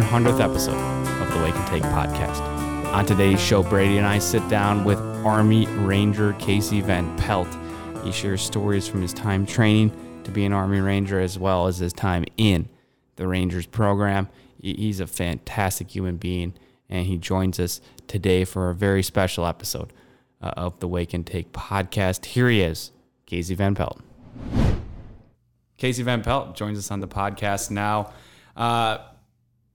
100th episode of the Wake and Take podcast. On today's show, Brady and I sit down with Army Ranger Casey Van Pelt. He shares stories from his time training to be an Army Ranger as well as his time in the Rangers program. He's a fantastic human being, and he joins us today for a very special episode uh, of the Wake and Take podcast. Here he is, Casey Van Pelt. Casey Van Pelt joins us on the podcast now. Uh,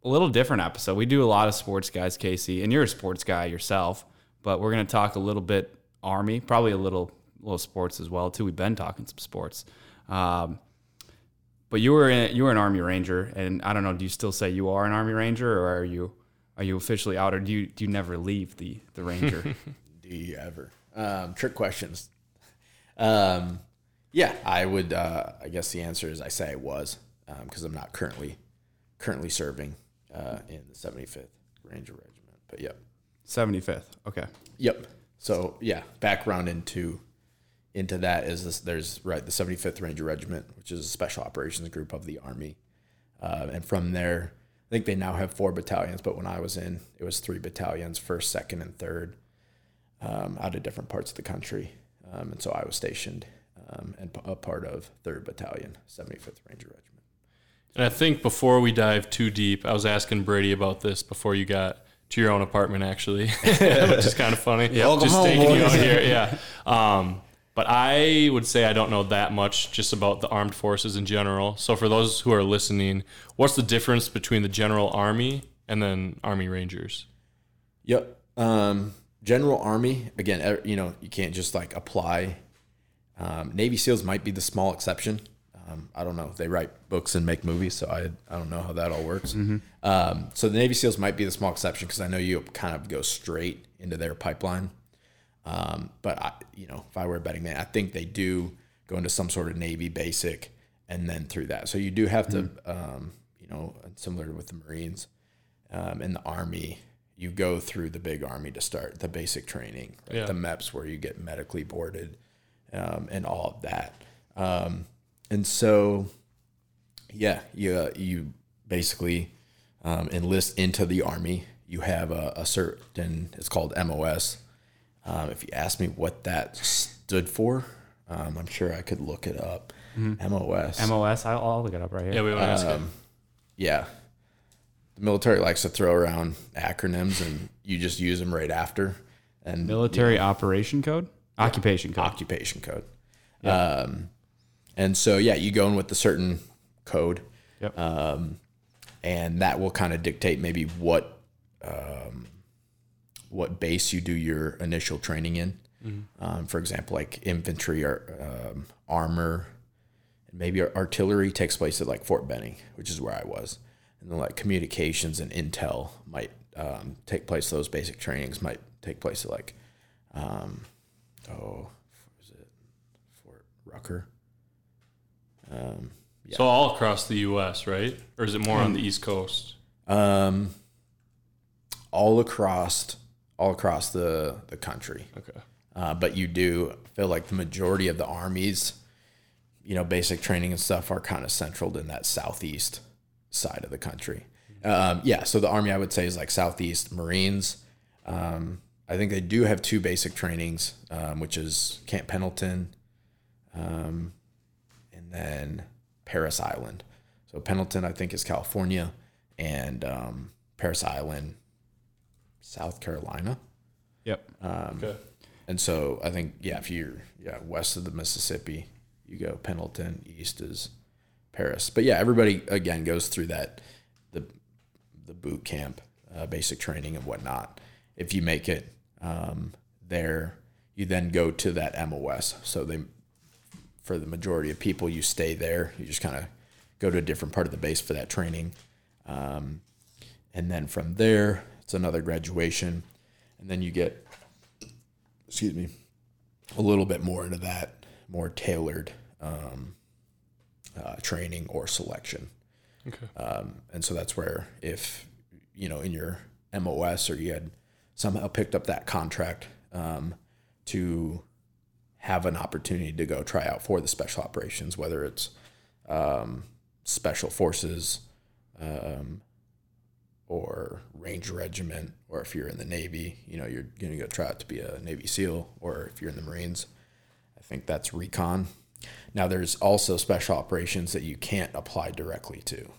a little different episode. We do a lot of sports guys, Casey, and you're a sports guy yourself, but we're going to talk a little bit Army, probably a little little sports as well too. We've been talking some sports. Um, but you were in, you were an Army Ranger, and I don't know. Do you still say you are an Army Ranger, or are you are you officially out, or do you do you never leave the the Ranger? Do you ever? Um, trick questions. Um, yeah, I would. Uh, I guess the answer is I say I was because I'm not currently currently serving uh, in the 75th Ranger Regiment. But yep, Seventy fifth. Okay. yep. So yeah, background into into that is this, there's right the 75th Ranger Regiment, which is a special operations group of the Army, uh, and from there, I think they now have four battalions. But when I was in, it was three battalions: first, second, and third um, out of different parts of the country. Um, and so I was stationed um, and p- a part of 3rd Battalion, 75th Ranger Regiment. And I think before we dive too deep, I was asking Brady about this before you got to your own apartment, actually, which is kind of funny. Welcome Just home, taking you boys. out here, yeah. Um, but I would say I don't know that much just about the armed forces in general. So for those who are listening, what's the difference between the General Army and then Army Rangers? Yep. Um, General Army, again, you know, you can't just like apply. Um, Navy SEALs might be the small exception. Um, I don't know. They write books and make movies, so I, I don't know how that all works. Um, so the Navy SEALs might be the small exception because I know you kind of go straight into their pipeline. Um, but I, you know, if I were a betting man, I think they do go into some sort of Navy basic and then through that. So you do have to, um, you know, similar with the Marines um, and the Army, you go through the big Army to start the basic training, right? Yeah. the MEPS where you get medically boarded um, and all of that. Um, and so, yeah, you uh, you basically um, enlist into the Army. You have a, a certain, it's called MOS. Um, if you ask me what that stood for, um, I'm sure I could look it up. MOS. MOS. I'll, I'll look it up right here. Yeah, we would ask him. Um, yeah. The military likes to throw around acronyms and you just use them right after. And Military Operation Code, Occupation Code. occupation code. Um, and so, yeah, you go in with a certain code, Yep. um, and that will kind of dictate maybe what um, what base you do your initial training in. Um, for example, like infantry or um, armor, and maybe ar- artillery takes place at like Fort Benning, which is where I was, and then like communications and intel might um, take place. Those basic trainings might take place at like um, oh, is it Fort Rucker? Um, So all across the U.S., right? Or is it more on the East Coast? um, all across all across the the country. Okay. Uh, but you do feel like the majority of the armies, you know, basic training and stuff are kind of central in that southeast side of the country. Um, yeah, so the army I would say is like southeast Marines. Um, I think they do have two basic trainings, um, which is Camp Pendleton, um, and then Parris Island. So Pendleton, I think, is California, and um, Parris Island, South Carolina. Yep. Okay. And so I think yeah, if you're yeah west of the Mississippi, you go Pendleton. East is Parris. But yeah, everybody again goes through that the the boot camp, uh, basic training and whatnot. If you make it um, there, you then go to that MOS. So they for the majority of people, you stay there. You just kind of go to a different part of the base for that training. Um, and then from there, it's another graduation. And then you get, excuse me, a little bit more into that, more tailored um, uh, training or selection. Okay. Um, and so that's where if you know in your MOS or you had somehow picked up that contract um, to have an opportunity to go try out for the special operations, whether it's um, special forces um, or Ranger Regiment, or if you're in the Navy, you know you're going to go try out to be a Navy SEAL, or if you're in the Marines, I think that's recon. Now, there's also special operations that you can't apply directly to.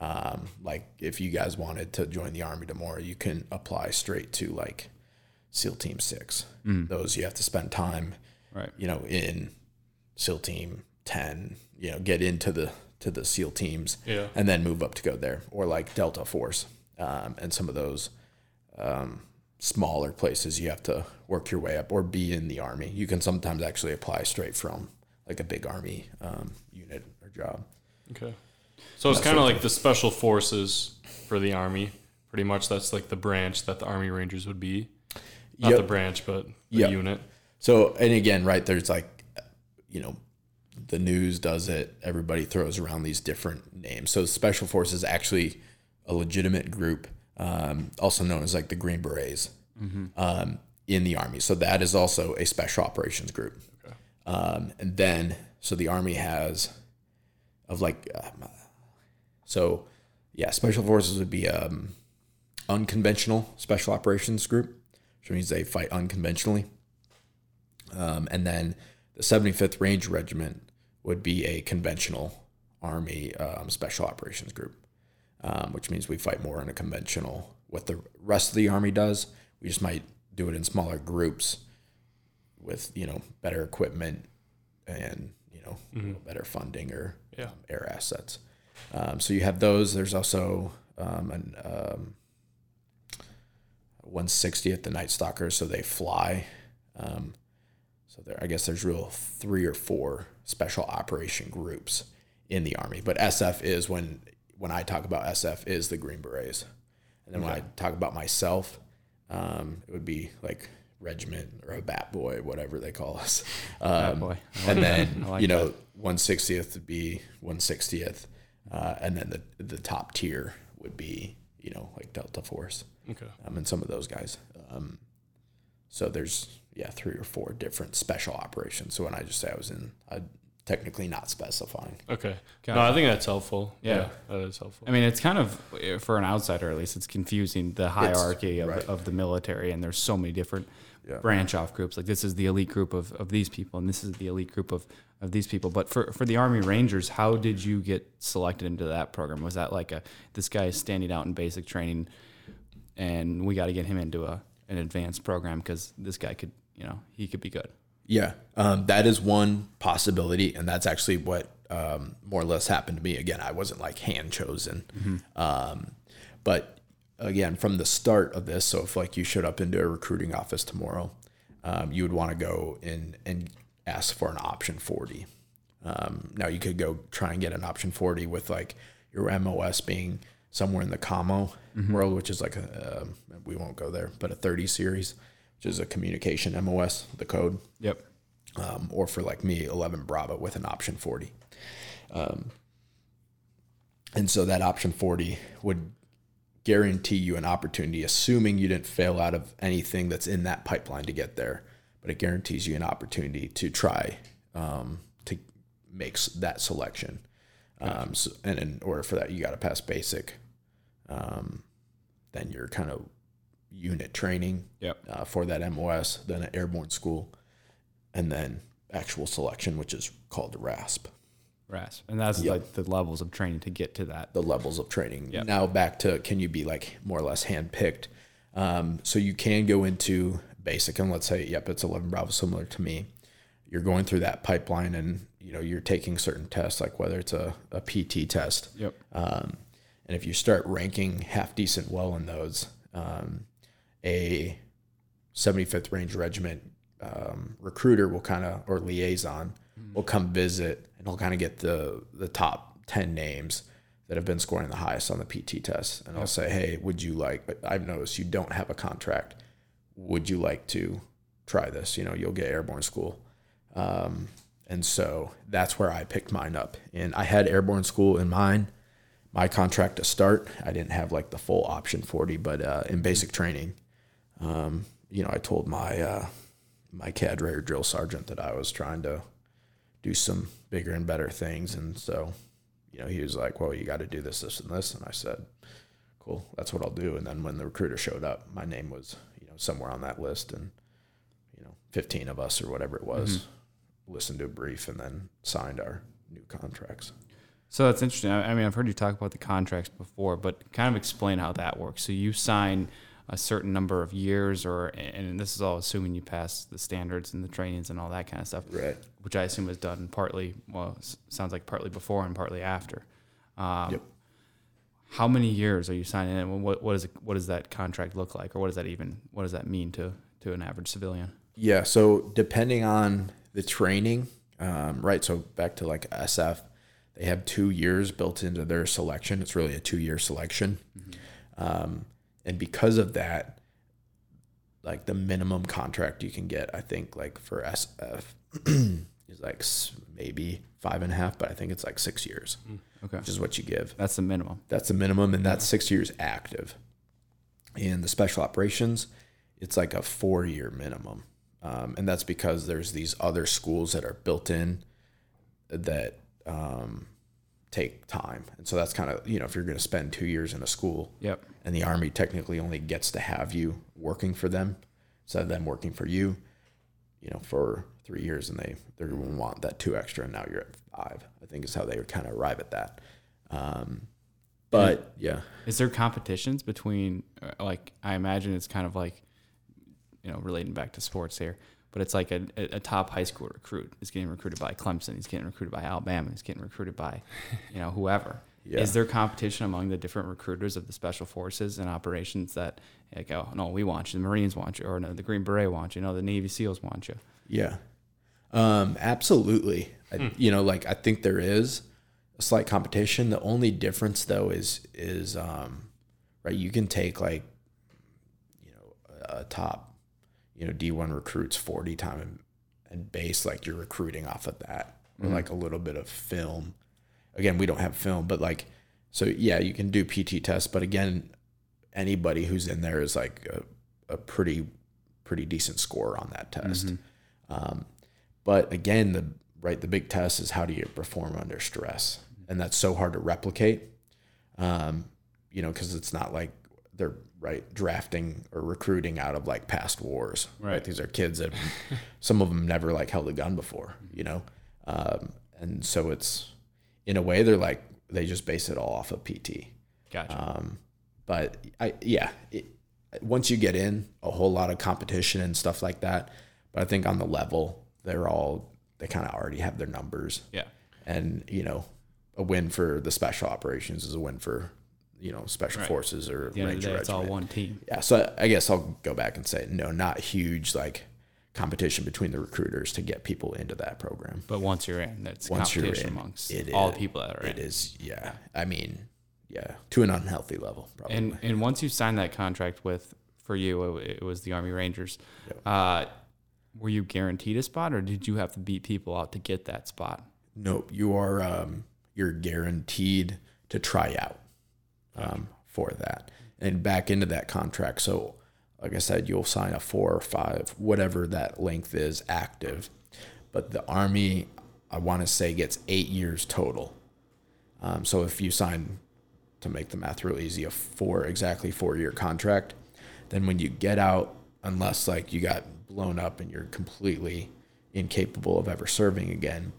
Um, like if you guys wanted to join the Army tomorrow, you can apply straight to like SEAL Team Six. Those you have to spend time, Right. you know, in SEAL Team Ten. You know, get into the to the SEAL teams, Yeah. and then move up to go there, or like Delta Force, um, and some of those um, smaller places you have to work your way up or be in the army. You can sometimes actually apply straight from like a big army um, unit or job. Okay. So it's kind of like the special forces for the army. Pretty much, that's like the branch that the Army Rangers would be. Not Yep. the branch, but the Yep. unit. So, and again, right there's like, you know, the news does it. Everybody throws around these different names. So, special forces is actually a legitimate group, um, also known as like the Green Berets, um, in the army. So that is also a special operations group. Um, and then, so the army has, of like, um, so yeah, special forces would be um, unconventional special operations group, which means they fight unconventionally. Um, and then the 75th Ranger Regiment would be a conventional Army um, special operations group, um, which means we fight more in a conventional. What the rest of the Army does, we just might do it in smaller groups with you know better equipment and you know better funding or Yeah. um, air assets. Um, so you have those. There's also um, an um, 160th, the Night Stalkers, so they fly. Um, so there, I guess there's real three or four special operation groups in the army. But SF is when when I talk about SF is the Green Berets, and then when I talk about myself, um, it would be like regiment or a bat boy, whatever they call us. Um, boy. and then like you know, 160th would be 160th, uh, and then the the top tier would be you know like Delta Force Okay. um, and some of those guys. Um, so there's yeah three or four different special operations. So when I just say I was in, I technically not specifying. Okay. Got no, it. I think that's helpful. Yeah. that is helpful. I mean, it's kind of eh, for an outsider at least. It's confusing the hierarchy of, right. of the military, and there's so many different Yeah. branch off groups. Like this is the elite group of, of these people, and this is the elite group of, of these people. But for for the Army Rangers, how did you get selected into that program? Was that like a this guy is standing out in basic training, and we got to get him into a an advanced program because this guy could you know he could be good. Yeah, um, that is one possibility, and that's actually what um, more or less happened to me. Again, I wasn't like hand chosen, um, but again, from the start of this, so if like you showed up into a recruiting office tomorrow, um, you would want to go in and ask for an option forty. Um, now you could go try and get an option forty with like your MOS being somewhere in the commo world, which is like a um, we won't go there, but a thirty series, which is a communication MOS, the code Yep. um, or for like me, 11 Bravo with an option 40. Um, and so that option 40 would guarantee you an opportunity, assuming you didn't fail out of anything that's in that pipeline to get there. But it guarantees you an opportunity to try um, to make that selection. Um, so, and in order for that, you got to pass basic. Um, then you're kind of unit training Yep. uh, for that MOS, then an airborne school, and then actual selection, which is called RASP. RAS, and that's Yep. like the levels of training to get to that. The levels of training. Yep. Now back to can you be like more or less handpicked? Um, so you can go into basic, and let's say, yep, it's 11 Bravo, similar to me. You're going through that pipeline, and you know you're taking certain tests, like whether it's a, a PT test, Yep. Um, and if you start ranking half decent well in those, um, a 75th Ranger Regiment um, recruiter will kind of, or liaison, will come visit and he'll kind of get the, the top 10 names that have been scoring the highest on the PT test. And I'll say, hey, would you like, I've noticed you don't have a contract. Would you like to try this? You know, you'll get airborne school. Um, and so that's where I picked mine up. And I had airborne school in mind. My contract to start, I didn't have like the full option 40, but uh, in basic training, um, you know, I told my uh, my cadre or drill sergeant that I was trying to do some bigger and better things, and so you know, he was like, "Well, you got to do this, this, and this," and I said, "Cool, that's what I'll do." And then when the recruiter showed up, my name was you know somewhere on that list, and you know, fifteen of us or whatever it was listened to a brief and then signed our new contracts. So that's interesting. I I mean, I've heard you talk about the contracts before, but kind of explain how that works. So you sign a certain number of years, or and this is all assuming you pass the standards and the trainings and all that kind of stuff, Right. Which I assume was done partly, well, sounds like partly before and partly after. Um, Yep. How many years are you signing, and what what is it, what does that contract look like, or what does that even what does that mean to to an average civilian? Yeah. So depending on the training, um, right? So back to like SF, they have two years built into their selection. It's really a two year selection. Um, and because of that, like the minimum contract you can get, I think like for SF is like maybe five and a half, but I think it's like six years, Okay, which is what you give. that's the minimum. That's the minimum, and that's six years active. And the special operations, it's like a four year minimum. Um, and that's because there's these other schools that are built in that um, take time. And so that's kind of, you know, if you're going to spend two years in a school Yep. And the Army technically only gets to have you working for them instead of them working for you, you know, for three years and they, to want that two extra and now you're at five, I think is how they kind of arrive at that. Um, but yeah. Is there competitions between, uh, like, I imagine it's kind of like, you know, relating back to sports here, but it's like a a top high school recruit is getting recruited by Clemson, he's getting recruited by Alabama, he's getting recruited by, you know, whoever. Yeah. Is there competition among the different recruiters of the special forces and operations that, like, oh, no, we want you, the Marines want you, or no, the Green Beret want you, no, the Navy SEALs want you? Yeah. Um, absolutely. I, you know, like I think there is a slight competition. The only difference though is is um, right. You can take like you know a, a top you know D one recruits forty time and, and base like you're recruiting off of that or like a little bit of film. Again, we don't have film, but like so yeah, you can do PT tests, but again, anybody who's in there is like a, a pretty pretty decent score on that test. Um, but again, the right the big test is how do you perform under stress, and that's so hard to replicate. Um, you know, because it's not like they're right drafting or recruiting out of like past wars. Right, these are kids that some of them never like held a gun before. You know, um, and so it's in a way they're like they just base it all off of PT. Gotcha. Um, but I yeah, it, once you get in, a whole lot of competition and stuff like that. But I think on the level, they're all they kind of already have their numbers, yeah. and you know, a win for the special operations is a win for you know special Right. forces or the end of the ranger day, it's all one team. Yeah, so I guess I'll go back and say no, not huge like competition between the recruiters to get people into that program. But once you're in, that's Once you're competition in, amongst it all is- the people that are It in. is, yeah. I mean, yeah, to an unhealthy level, probably. And and once you signed that contract with for you, it, it was the Army Rangers. Uh, were you guaranteed a spot, or did you have to beat people out to get that spot? Nope, you are um, you're guaranteed to try out um, for that and back into that contract. So, like I said, you'll sign a four or five, whatever that length is, active. But the Army, I want to say, gets eight years total. Um, so if you sign, to make the math real easy, a four exactly four year contract, then when you get out, unless like you got blown up and you're completely incapable of ever serving again,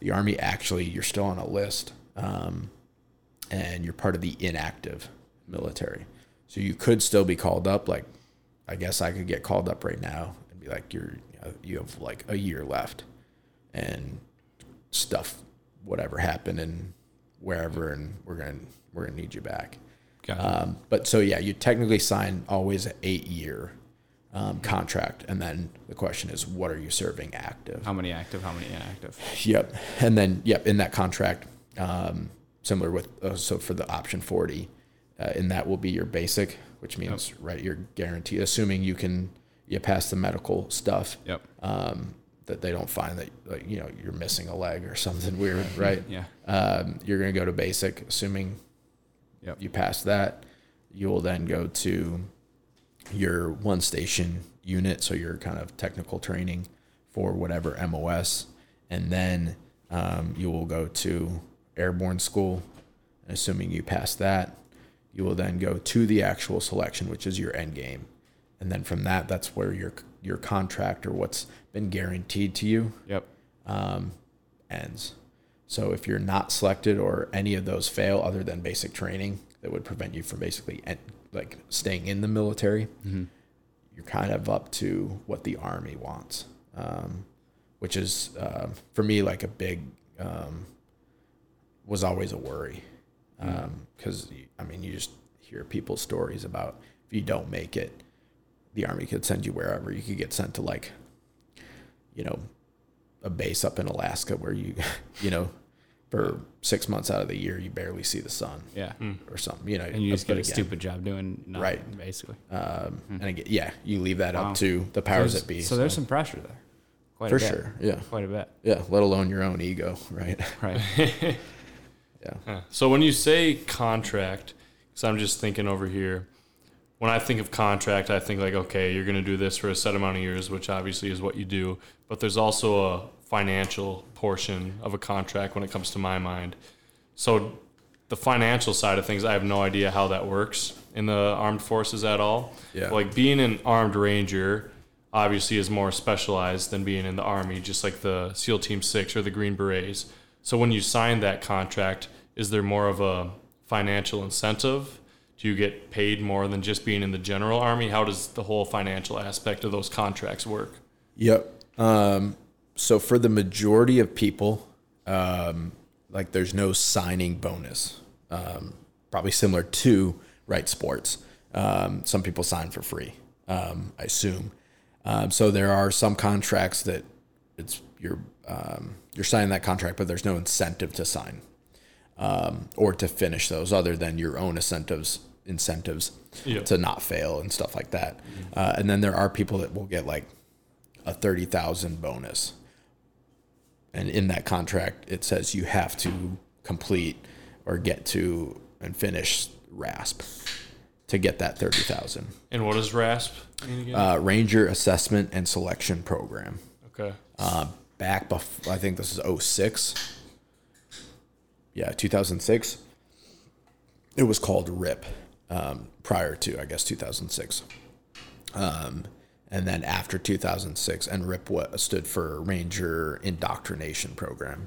the army actually you're still on a list, um, and you're part of the inactive military. So you could still be called up. Like, I guess I could get called up right now and be like, you're you have like a year left, and stuff, whatever happened and wherever, and we're gonna we're gonna need you back. Um, but so yeah, you technically sign always an eight year um, contract, and then the question is, what are you serving active? how many active? How many inactive? Yep, and then yep, in that contract, um, similar with uh, so for the option forty, uh, and that will be your basic, which means right, you're guaranteed, assuming you can you pass the medical stuff. Yep. Um, that they don't find that like you know you're missing a leg or something weird, right? Yeah. Um, you're going to go to basic, assuming Yep. you pass that. You will then go to your one station unit, so your kind of technical training for whatever MOS, and then um, you will go to airborne school. Assuming you pass that, you will then go to the actual selection, which is your end game, and then from that, that's where your your contract or what's been guaranteed to you Yep. um, ends. So if you're not selected or any of those fail, other than basic training, that would prevent you from basically en- like staying in the military, you're kind of up to what the army wants, um, which is uh, for me like a big um, was always a worry Um, because I mean you just hear people's stories about if you don't make it, the army could send you wherever. You could get sent to like you know, a base up in Alaska where you, you know, for six months out of the year you barely see the sun Yeah. Hmm. or something. You know, And you just but get a again, stupid job doing nothing, Right. basically. Um, hmm. And again, yeah, you leave that Wow. up to the powers There's- that be. So there's some pressure there. Quite for a bit. sure, yeah, Quite a bit. yeah. Let alone your own ego, right? Right. yeah, Yeah. So when you say contract, because I'm just thinking over here, when I think of contract, I think like, okay, you're going to do this for a set amount of years, which obviously is what you do. But there's also a financial portion of a contract when it comes to my mind. So the financial side of things, I have no idea how that works in the armed forces at all. Yeah. Like being an armed ranger obviously is more specialized than being in the army, just like the SEAL Team Six or the Green Berets. So when you sign that contract, is there more of a financial incentive? Do you get paid more than just being in the general army? How does the whole financial aspect of those contracts work? yep. Um, so for the majority of people, um, like there's no signing bonus. Um, probably similar to right sports. Um, some people sign for free. Um, I assume. Um, so there are some contracts that it's you're um, you're signing that contract, but there's no incentive to sign um, or to finish those, other than your own incentives incentives Yeah. to not fail and stuff like that. Uh, and then there are people that will get like a thirty thousand bonus, and in that contract it says you have to complete or get to and finish RASP to get that thirty thousand. And what does RASP mean again? Uh, Ranger Assessment and Selection Program. okay. Uh, back before I think this is 06. Yeah, 2006. It was called RIP um, prior to, I guess, 2006. Um, and then after 2006, and RIP stood for Ranger Indoctrination Program.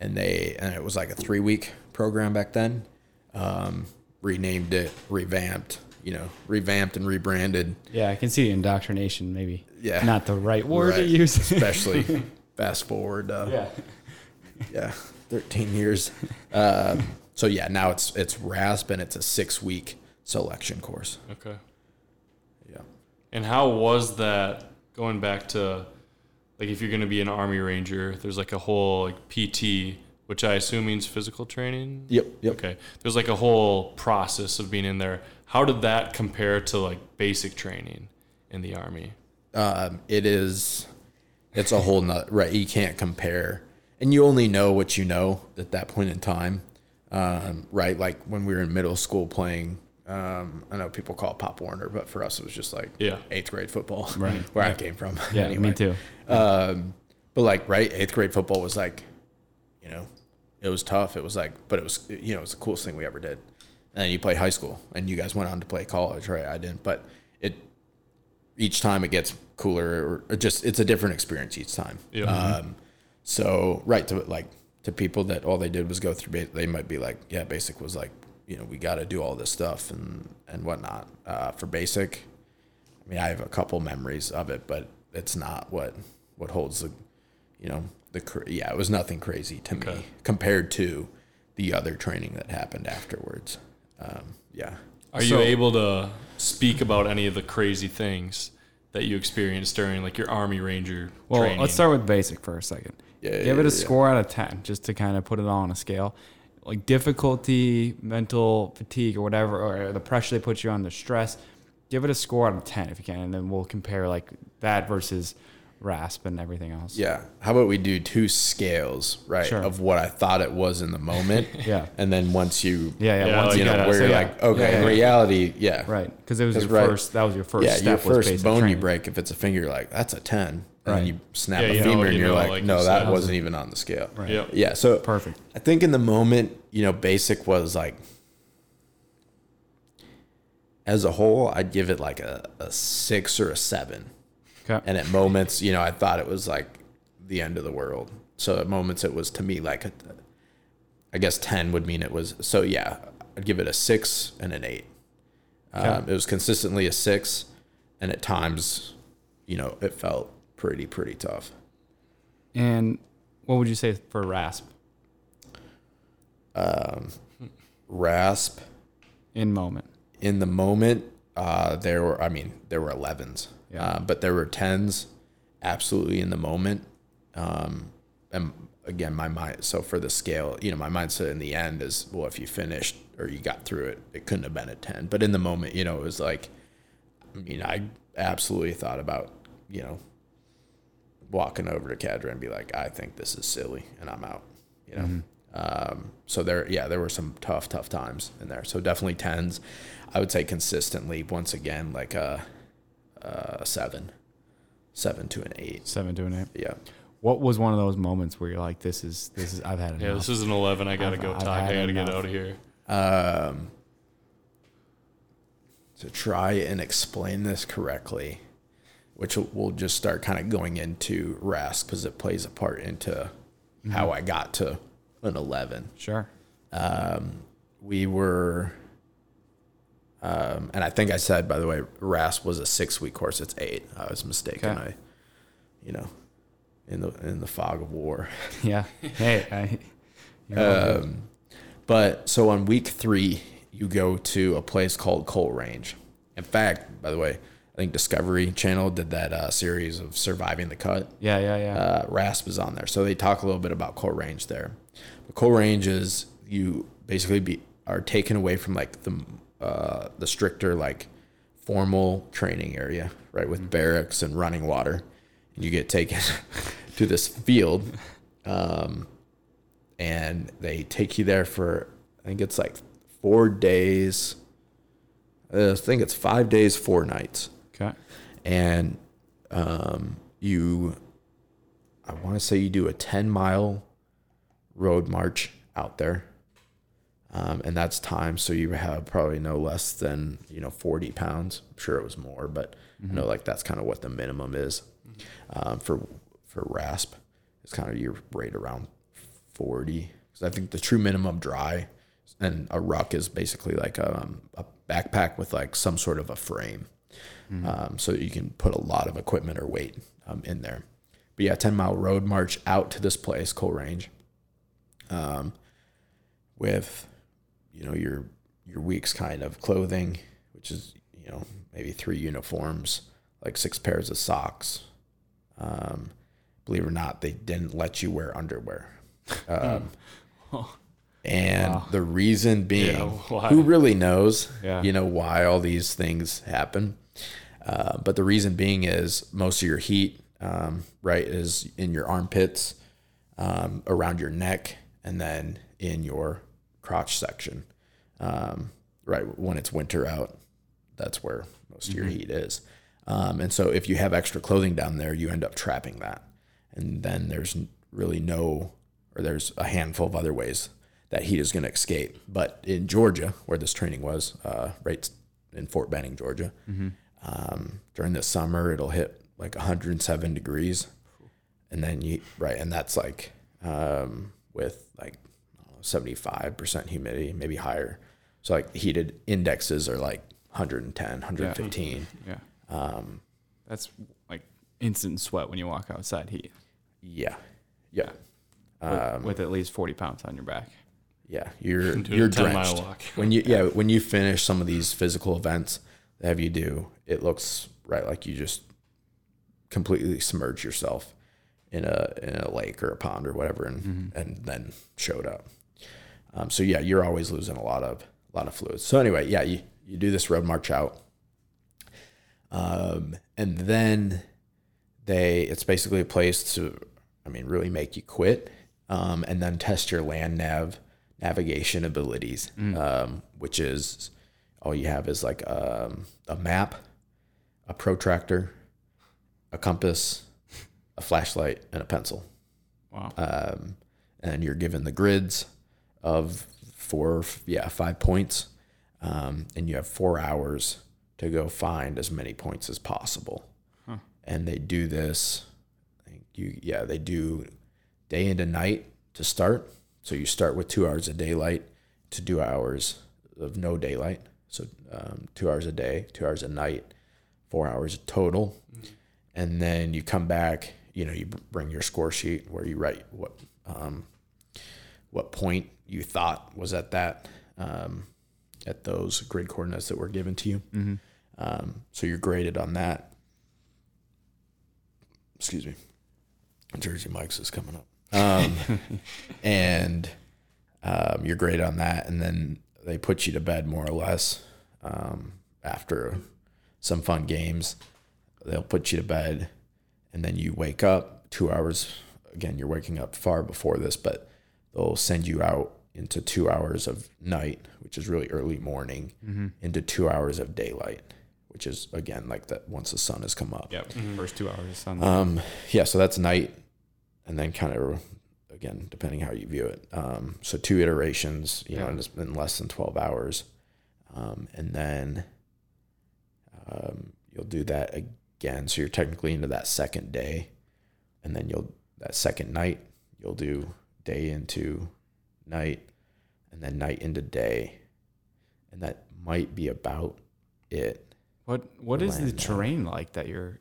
And they, and it was like a three week program back then. Um, renamed it, revamped, you know, revamped and rebranded. yeah, I can see indoctrination maybe. Yeah. Not the right word to use. Especially fast forward. Uh, yeah. yeah, 13 years. Uh, so yeah, now it's it's RASP and it's a six week selection course. Okay. Yeah. And how was that going back to like if you're going to be an army ranger, there's like a whole like PT, which I assume means physical training. Yep. Yep. Okay. There's like a whole process of being in there. How did that compare to like basic training in the army? Um, it is. It's a whole nut. Right. You can't compare, and you only know what you know at that point in time. Um, right. Like when we were in middle school playing. Um, I know people call it Pop Warner, but for us it was just like Yeah. eighth grade football. Right. Where I came from. Yeah, Anyway. me too. Um, but like, right, eighth grade football was like, you know, it was tough. It was like, but it was, you know, it was the coolest thing we ever did. And then you play high school, and you guys went on to play college, right? I didn't, but each time it gets cooler, or just it's a different experience each time. Yeah. Um, so right to like to people that all they did was go through, they might be like, yeah, basic was like, you know, we got to do all this stuff and and whatnot. Uh, for basic, I mean, I have a couple memories of it, but it's not what what holds the, you know, the yeah, it was nothing crazy to Okay. me compared to the other training that happened afterwards. Um, yeah, Are you able to speak about any of the crazy things that you experienced during like your army ranger Well, training? let's start with basic for a second. Yeah, Give yeah, it a yeah. score out of 10, just to kind of put it all on a scale. Like difficulty, mental fatigue, or whatever, or the pressure they put you on, the stress. Give it a score out of 10 if you can, and then we'll compare like that versus rasp and everything else. Yeah. How about we do two scales, right? Sure. Of what I thought it was in the moment. Yeah. And then once you, Yeah, yeah. Yeah, once you, know, where so you're yeah. like, okay, Yeah, in yeah. reality, yeah. Right, because it was your right. first. That was your first Yeah, step. your first basic bone you break, if it's a finger, you're like, that's a 10. And Right. then you snap Yeah, a you know- femur and you you're know, like, like no, said. that wasn't even on the scale. Right. Yep. Yeah. So Perfect. I think in the moment, you know, basic was like, as a whole, I'd give it like a, a six or a seven. Okay. And at moments, you know, I thought it was like the end of the world. So at moments, it was to me like, a, I guess 10 would mean it was. So yeah, I'd give it a six and an eight. Um, it was consistently a six. And at times, you know, it felt pretty, pretty tough. And what would you say for rasp Rasp in moment? in the moment, uh, there were, I mean, there were 11s, Yeah. uh, but there were 10s absolutely in the moment. Um, and again, my mind, so for the scale, you know, my mindset in the end is, well, if you finished or you got through it, it couldn't have been a 10. But in the moment, you know, it was like, I mean, I absolutely thought about, you know, walking over to cadre and be like, I think this is silly and I'm out, you know? Um, so there, yeah, there were some tough, tough times in there. So definitely tens. I would say consistently, once again, like a, a seven, seven to an eight. Seven to an eight. Yeah. What was one of those moments where you're like, "This is this is I've had enough." Yeah, this is an 11. I got to I've- go I've talk. had I got to get enough. out of here. Um, to try and explain this correctly, which will- we'll just start kind of going into RASP because it plays a part into how mm-hmm. I got to an 11. sure. Um, we were um, and I think I said by the way RASP was a six week course it's eight I was mistaken Okay. I you know in the in the fog of war Yeah. Hey. I, you're all good. um, but so on week three you go to a place called Cole Range in fact by the way I think Discovery Channel did that uh, series of surviving the cut yeah. Yeah. Yeah. uh, RASP is on there. So they talk a little bit about Cole Range there. But Cole Range is you basically be are taken away from like the uh, the stricter like formal training area, right, with barracks and running water, and you get taken to this field, um, and they take you there for I think it's like four days. Uh, I think it's five days, four nights okay. and um, you i want to say you do a 10 mile road march out there um, and that's time. So you have probably no less than you know 40 pounds. I'm sure it was more but i know like that's kind of what the minimum is. Um, for for rasp it's kind of you're right around 40 because i think the true minimum dry and a ruck is basically like um, a backpack with like some sort of a frame. Um, so you can put a lot of equipment or weight um, in there. But yeah, 10 mile road march out to this place, Cole Range, um, with, you know, your, your week's kind of clothing, which is, you know, maybe three uniforms, like six pairs of socks. Um, believe it or not, they didn't let you wear underwear. Um, and the reason being, Yeah, who really knows, Yeah. you know, why all these things happen. Uh, but the reason being is most of your heat, um, right, is in your armpits, um, around your neck, and then in your crotch section. Um, right when it's winter out, that's where most of your heat is. Um, and so if you have extra clothing down there, you end up trapping that. And then there's really no, or there's a handful of other ways that heat is going to escape. But in Georgia, where this training was, uh, right in Fort Benning, Georgia, um, during the summer, it'll hit like 107 degrees. And then you, right, and that's like um, with like I don't know, 75% humidity, maybe higher. So like heated indexes are like 110, 115. Yeah. Um, that's like instant sweat when you walk outside heat Yeah. Yeah. with, Um, with at least 40 pounds on your back. Yeah, you're you're drenched walk. when you yeah when you finish some of these physical events that have you do. It looks right like you just completely submerge yourself in a in a lake or a pond or whatever, and and then showed up. Um, so yeah, you're always losing a lot of a lot of fluids. So anyway, yeah, you you do this road march out, um, and then they it's basically a place to, I mean, really make you quit, um, and then test your land nav navigation abilities, um, which is all you have is like um, a map, a protractor, a compass, a flashlight, and a pencil Wow. um, and you're given the grids of four, yeah, five points, um, and you have four hours to go find as many points as possible. And they do this, I think you, yeah, they do day into night to start. So you start with two hours of daylight to two hours of no daylight. So um, two hours a day, two hours a night, four hours total. And then you come back, you know, you bring your score sheet where you write what um, what point you thought was at that um, at those grid coordinates that were given to you. Um, so you're graded on that. Excuse me. Jersey Mike's is coming up. Um, and um, you're graded on that, and then they put you to bed more or less um, after some fun games. They'll put you to bed, and then you wake up two hours. Again, you're waking up far before this, but they'll send you out into two hours of night, which is really early morning, into two hours of daylight, which is again like that once the sun has come up. Yep. First two hours of sun. Um, yeah, so that's night, and then kind of again depending how you view it. Um, so two iterations, you know, Yeah. and it's been less than twelve hours, um, and then um, you'll do that again. So you're technically into that second day, and then you'll that second night you'll do day into night, and then night into day, and that might be about it. what What is the terrain like that you're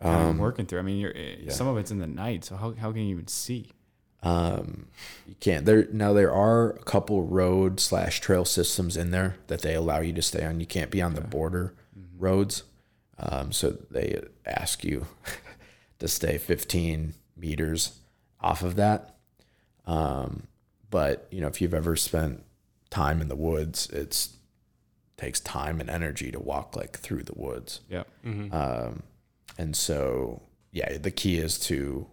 Um, working through? I mean, you're eh, yeah. some of it's in the night, so how how can you even see? Um, you can't. There now there are a couple road slash trail systems in there that they allow you to stay on. You can't be on the border roads, um, so they ask you to stay 15 meters off of that. Um, but you know if you've ever spent time in the woods, it's takes time and energy to walk like through the woods. Yep. Um, and so, yeah, the key is to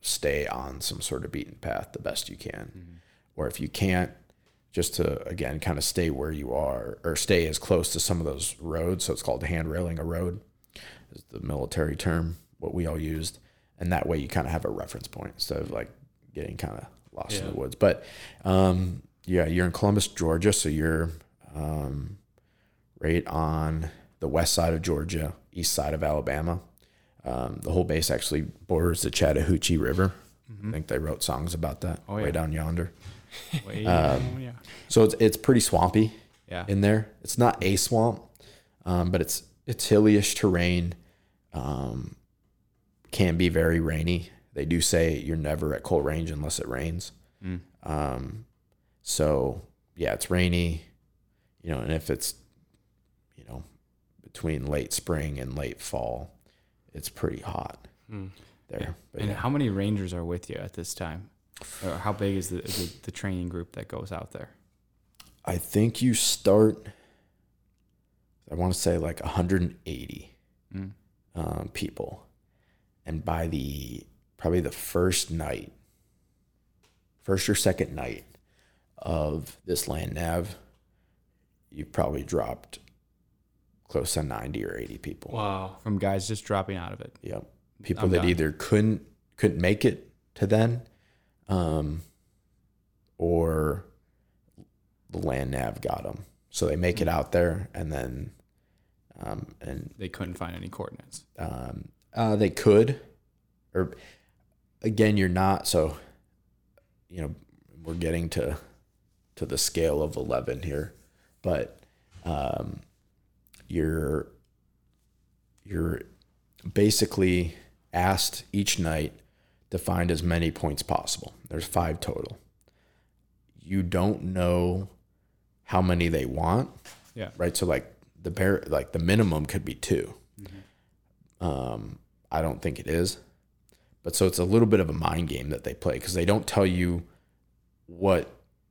stay on some sort of beaten path the best you can. Or if you can't, just to, again, kind of stay where you are or stay as close to some of those roads. So it's called hand railing a road, is the military term, what we all used. And that way you kind of have a reference point instead of like getting kind of lost in the woods. But um, yeah, you're in Columbus, Georgia. So you're um, right on the west side of Georgia, east side of Alabama. Um, the whole base actually borders the Chattahoochee River. I think they wrote songs about that Oh, way yeah. down yonder. Way Um, down, yeah. So it's it's pretty swampy Yeah. in there. It's not a swamp, um, but it's it's hillyish terrain. Um, can be very rainy. They do say you're never at Cole Range unless it rains. Mm. Um, so yeah, it's rainy, you know, and if it's, you know, between late spring and late fall, it's pretty hot Mm. there. But And yeah. how many rangers are with you at this time? Or how big is the, the the training group that goes out there? I think you start. I want to say like 180 Mm. um, people, and by the probably the first night, first or second night of this land nav, you probably dropped close to 90 or 80 people. Wow. From guys just dropping out of it. Yep. People I'm that done. either couldn't couldn't make it to then, um, or the land nav got them. So they make it out there, and then, um, and They couldn't find any coordinates. um, uh, they could, or again, you're not. So, you know, we're getting to to the scale of eleven here, but um, you're you're basically asked each night to find as many points possible. There's five total. You don't know how many they want Yeah. right? So like the bare like the minimum could be 2 Um, I don't think it is, but so it's a little bit of a mind game that they play because they don't tell you what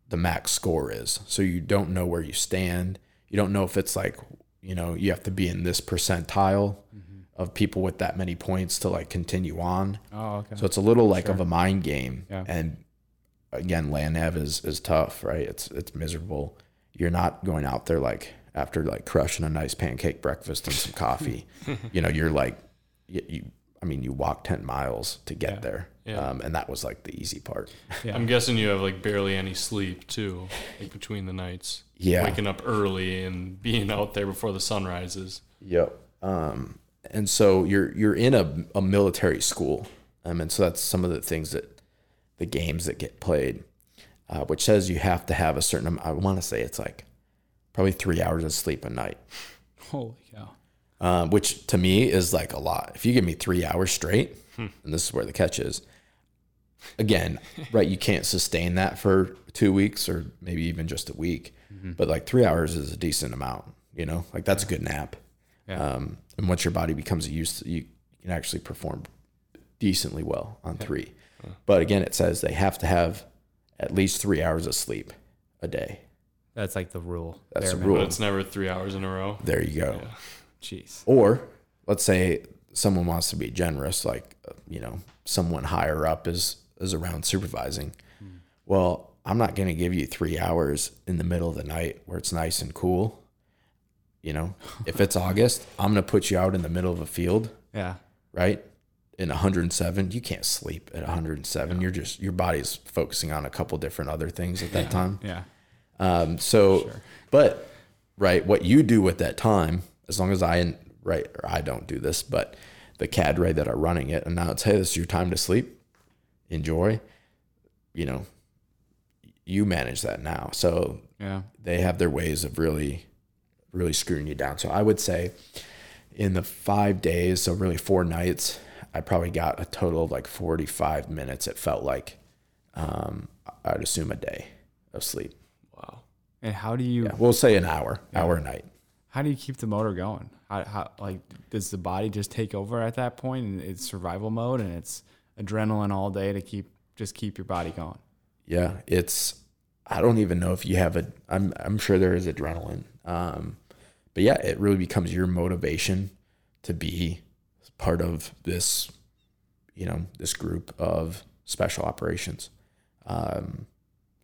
the max score is, so you don't know where you stand. You don't know if it's like you know you have to be in this percentile mm-hmm. of people with that many points to like continue on. Oh, okay. So it's a little like of a mind game. Yeah. And again, land nav is is tough, right? It's it's miserable. You're not going out there like after like crushing a nice pancake breakfast and some coffee. you know, you're like you, you I mean, you walk 10 miles to get there. Yeah. Um, and that was like the easy part. yeah. I'm guessing you have like barely any sleep too, like between the nights. Yeah. Waking up early and being out there before the sun rises. Yep. Um, and so you're you're in a, a military school, um, and so that's some of the things that the games that get played, uh, which says you have to have a certain. I want to say it's like probably three hours of sleep a night, Holy cow. Um, which to me is like a lot. If you give me three hours straight, and this is where the catch is. Again, right? You can't sustain that for two weeks or maybe even just a week, but like three hours is a decent amount. You know, like that's a good nap. Yeah. Um, and once your body becomes used to, you can actually perform decently well on three. But again, it says they have to have at least three hours of sleep a day. That's like the rule. That's the minimum. But rule. it's never three hours in a row. There you go. Jeez. Or let's say someone wants to be generous, like uh, you know, someone higher up is is around supervising. Well, I'm not going to give you three hours in the middle of the night where it's nice and cool. You know, if it's August, I'm going to put you out in the middle of a field, Yeah. right? In 107, you can't sleep at 107. You're just your body's focusing on a couple different other things at that time. Yeah. Um, so, but right, what you do with that time, as long as I right or I don't do this, but the cadre that are running it announce, hey, this is your time to sleep. Enjoy. You know, you manage that now. So Yeah. they have their ways of really, really screwing you down. So I would say in the five days, so really four nights, I probably got a total of like 45 minutes. It felt like, um, I'd assume a day of sleep. Wow. And how do you Yeah, we'll say an hour, hour a night. How do you keep the motor going? How, how like does the body just take over at that point and it's survival mode and it's adrenaline all day to keep just keep your body going? Yeah, it's. I don't even know if you have a. I'm. I'm sure there is adrenaline. Um, but yeah, it really becomes your motivation to be part of this. You know, this group of special operations. Um,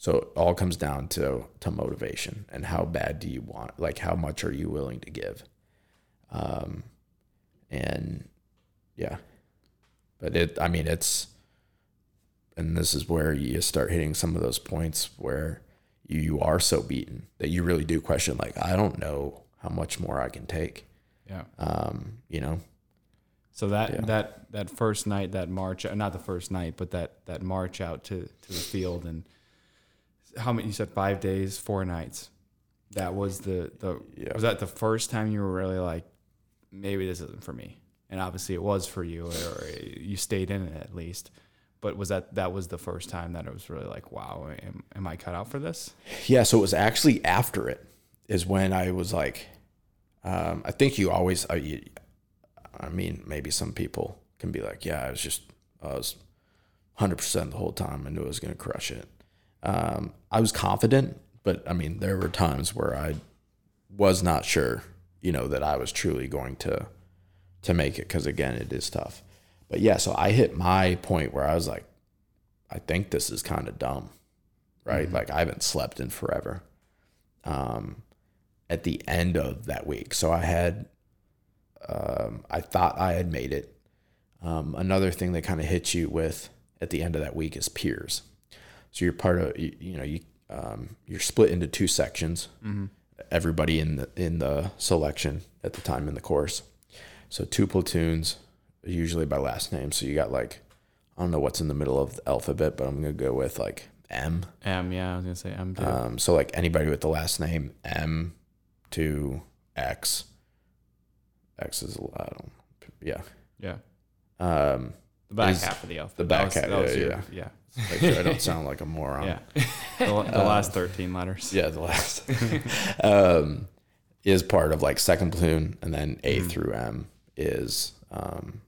so it all comes down to to motivation and how bad do you want? Like, how much are you willing to give? Um, and yeah, but it. I mean, it's and this is where you start hitting some of those points where you, you are so beaten that you really do question like i don't know how much more i can take Yeah. um you know So that Yeah. that that first night, that march, not the first night, but that that march out to to the field and how many? You said five days, four nights. That was the the Yeah. was that the first time you were really like, maybe this isn't for me, and obviously it was for you, or you stayed in it at least. But was that that was the first time that it was really like, wow, am, am I cut out for this? yeah so it was actually after it is when i was like um i think you always i, you, I mean maybe some people can be like yeah i was just i was 100% the whole time i knew i was going to crush it um i was confident but i mean there were times where i was not sure you know that i was truly going to to make it because again it is tough. But yeah so i hit my point where i was like i think this is kind of dumb right? Like i haven't slept in forever. Um at the end of that week so i had um i thought i had made it. Um another thing that kind of hits you with at the end of that week is peers so you're part of you, you know you um, you're split into two sections everybody in the in the selection at the time in the course so two platoons usually by last name so you got like i don't know what's in the middle of the alphabet but i'm gonna go with like m M, yeah, I was gonna say M too. um, so like anybody with the last name M to X. X is I don't yeah. yeah, the Um, back is half of the alphabet. the back was- half, yeah, yeah, make sure I don't sound like a moron. yeah. the, the last thirteen letters. Yeah, the last um, is part of like second platoon, and then A Mm-hmm. through M is um,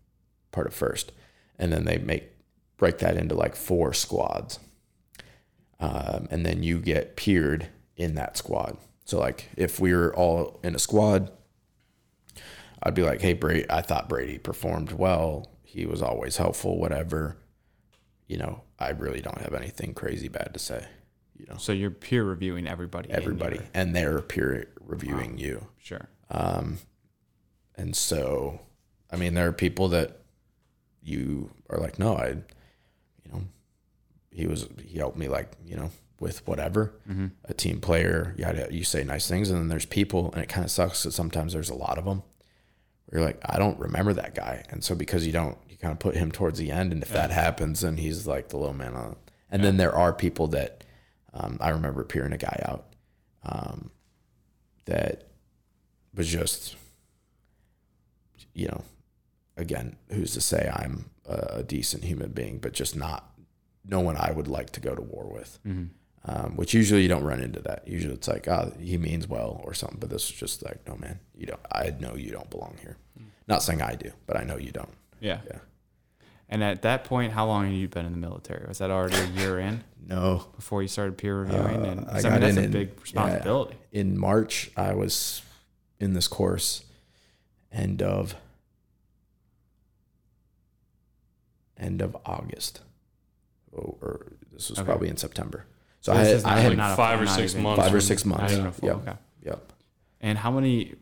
part of first, and then they make break that into like four squads, um, and then you get peered in that squad. So like if we were all in a squad, I'd be like, hey, Brady, I thought Brady performed well. He was always helpful, whatever. You know, I really don't have anything crazy bad to say. You know, So you're peer reviewing everybody. everybody, your- and they're peer reviewing you. Sure. Um, and so, I mean, there are people that you are like, no, I, you know, he was, he helped me like, you know, with whatever, a team player, you, you say nice things. And then there's people, and it kind of sucks that sometimes there's a lot of them you're like, I don't remember that guy. And so because you don't, kind of put him towards the end. And if that happens, then he's like the low man on. And then there are people that, um, I remember peering a guy out um, that was just, you know, again, who's to say I'm a, decent human being, but just not no one I would like to go to war with. Um, which usually you don't run into that. Usually it's like, oh, he means well or something. But this is just like, no, man, you don't. I know you don't belong here. Not saying I do, but I know you don't. Yeah. Yeah. And at that point, how long had you been in the military? Was that already a year in No, before you started peer reviewing? and Uh, I 'cause I, mean, got that's in a in- big yeah. responsibility. in March I was in this course. End of end of August, oh, or this was Okay. probably in September. So, So I had, I had not a- five or not six months. five or six months. Not even a Yep. okay. Yep. And how many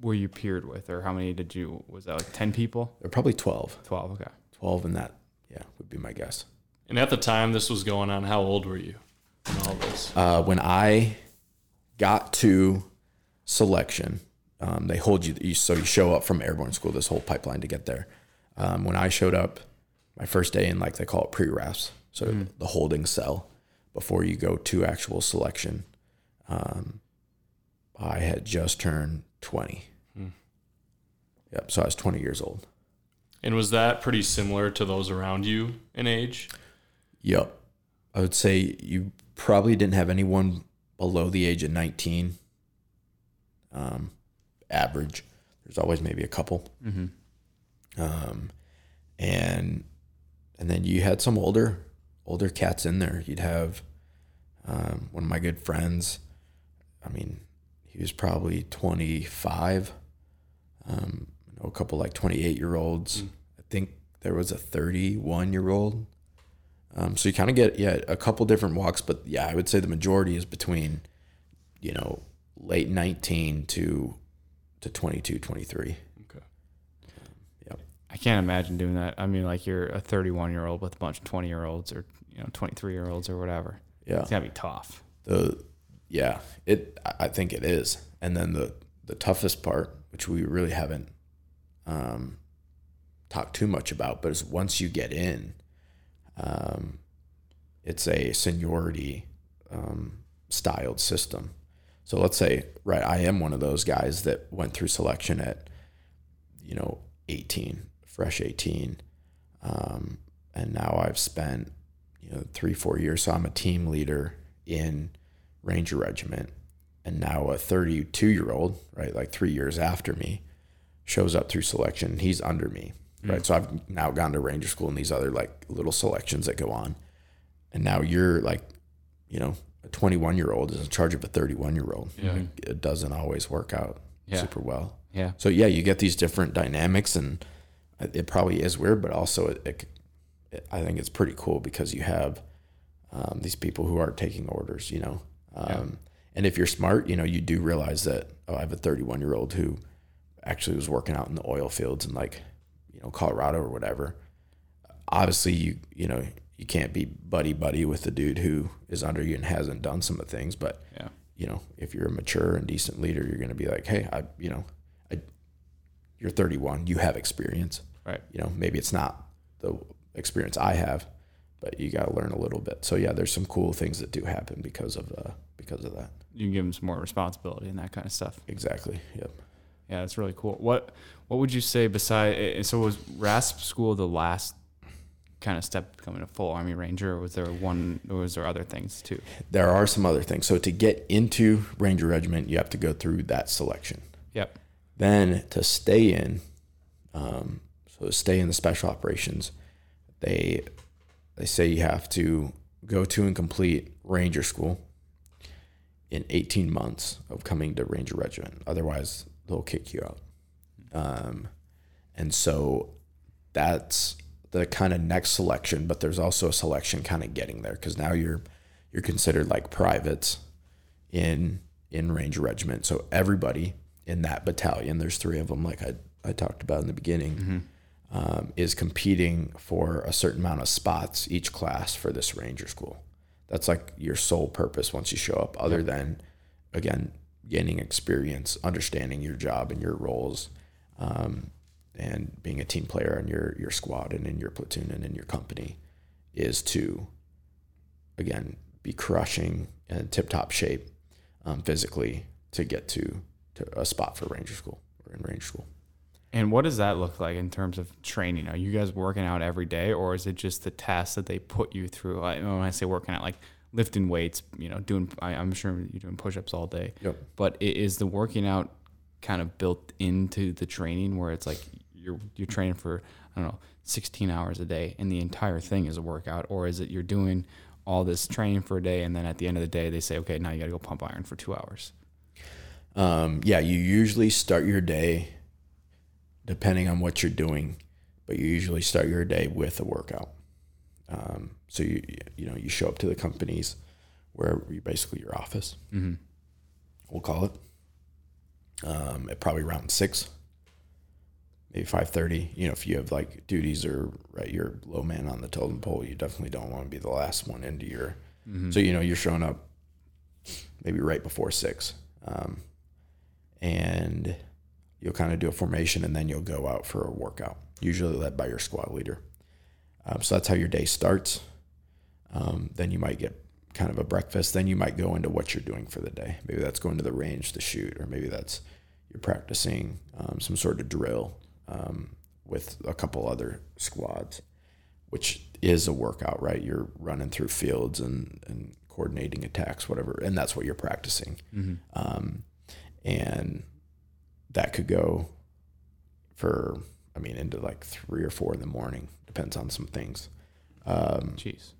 were you peered with, or how many did you? Was that like ten people? Or probably 12. Twelve. Okay. 12 and that, yeah, would be my guess. And at the time this was going on, how old were you in all this? Uh, when I got to selection, um, they hold you, you, so you show up from airborne school, this whole pipeline to get there. Um, when I showed up, my first day in, like they call it pre RASP, so the holding cell before you go to actual selection, um, I had just turned 20. Yep, so I was 20 years old. And was that pretty similar to those around you in age? Yep. I would say you probably didn't have anyone below the age of 19. Um, average. There's always maybe a couple. Um, and and then you had some older older cats in there. You'd have um, one of my good friends. I mean, he was probably 25. Um, I know a couple like 28 year olds. I think there was a 31 year old. Um, so you kind of get yeah a couple different walks, but yeah, I would say the majority is between, you know, late 19 to to 22, 23. Okay. Yeah. I can't imagine doing that. I mean, like you're a 31 year old with a bunch of 20 year olds or you know 23 year olds or whatever. Yeah. It's gotta be tough. the yeah it i I think it is and then the the toughest part which we really haven't um talked too much about but is once you get in um it's a seniority um styled system. So let's say right i am one of those guys that went through selection at you know 18 fresh 18 um and now i've spent you know three four years. So i'm a team leader in ranger regiment and now a 32 year old right like three years after me shows up through selection he's under me right so i've now gone to ranger school and these other like little selections that go on and now you're like you know a 21 year old is in charge of a 31 year old Yeah. it doesn't always work out Yeah. super well Yeah. so yeah, you get these different dynamics, and it probably is weird, but also it, it, it I think it's pretty cool because you have um, these people who are taking orders, you know. Um, And if you're smart, you know, you do realize that oh, I have a 31 year old who actually was working out in the oil fields in like you know Colorado or whatever. Obviously, you you know you can't be buddy buddy with the dude who is under you and hasn't done some of the things, but Yeah. you know, if you're a mature and decent leader, you're going to be like, hey, I, you know, I, you're 31, you have experience. Right. You know, maybe it's not the experience I have, but you got to learn a little bit. So yeah, there's some cool things that do happen because of uh, because of that. You can give them some more responsibility and that kind of stuff. Exactly. Yep. Yeah, that's really cool. What What would you say beside? So was RASP school the last kind of step becoming a full Army Ranger, or was there one? Or was there other things too? There are some other things. So to get into Ranger Regiment, you have to go through that selection. Yep. Then to stay in, um, so to stay in the special operations, they they say you have to go to and complete Ranger School in 18 months of coming to Ranger Regiment. Otherwise, they'll kick you out. Um, and so that's the kind of next selection, but there's also a selection kind of getting there because now you're you're considered like privates in in Ranger Regiment. So everybody in that battalion, there's three of them, like I I talked about in the beginning, um, is competing for a certain amount of spots each class for this Ranger school. That's like your sole purpose once you show up, other than again gaining experience, understanding your job and your roles, um, and being a team player in your your squad and in your platoon and in your company, is to again be crushing and tip top shape um, physically to get to, to a spot for ranger school or in ranger school. And what does that look like in terms of training? Are you guys working out every day, or is it just the tasks that they put you through? When I say working out, like lifting weights, you know, doing. I, I'm sure you're doing push-ups all day. Yep. But i- is the working out kind of built into the training, where it's like you're you're training for I don't know 16 hours a day, and the entire thing is a workout, or is it you're doing all this training for a day, and then at the end of the day they say, okay, now you got to go pump iron for two hours. Um, yeah, you usually start your day, depending on what you're doing, but you usually start your day with a workout. Um, so you you know you show up to the companies where you basically your office. Mm-hmm. We'll call it. Um, at probably around six, maybe five thirty. You know, if you have like duties or right, you're low man on the totem pole, you definitely don't want to be the last one into your. So you know you're showing up maybe right before six, um, and you'll kind of do a formation, and then you'll go out for a workout, usually led by your squad leader. Um, so that's how your day starts. Um, then you might get kind of a breakfast. Then you might go into what you're doing for the day. Maybe that's going to the range to shoot, or maybe that's you're practicing um, some sort of drill um, with a couple other squads, which is a workout, right? You're running through fields and, and coordinating attacks, whatever, and that's what you're practicing. Um, and that could go for, I mean, into like three or four in the morning, depends on some things. Um, Jeez.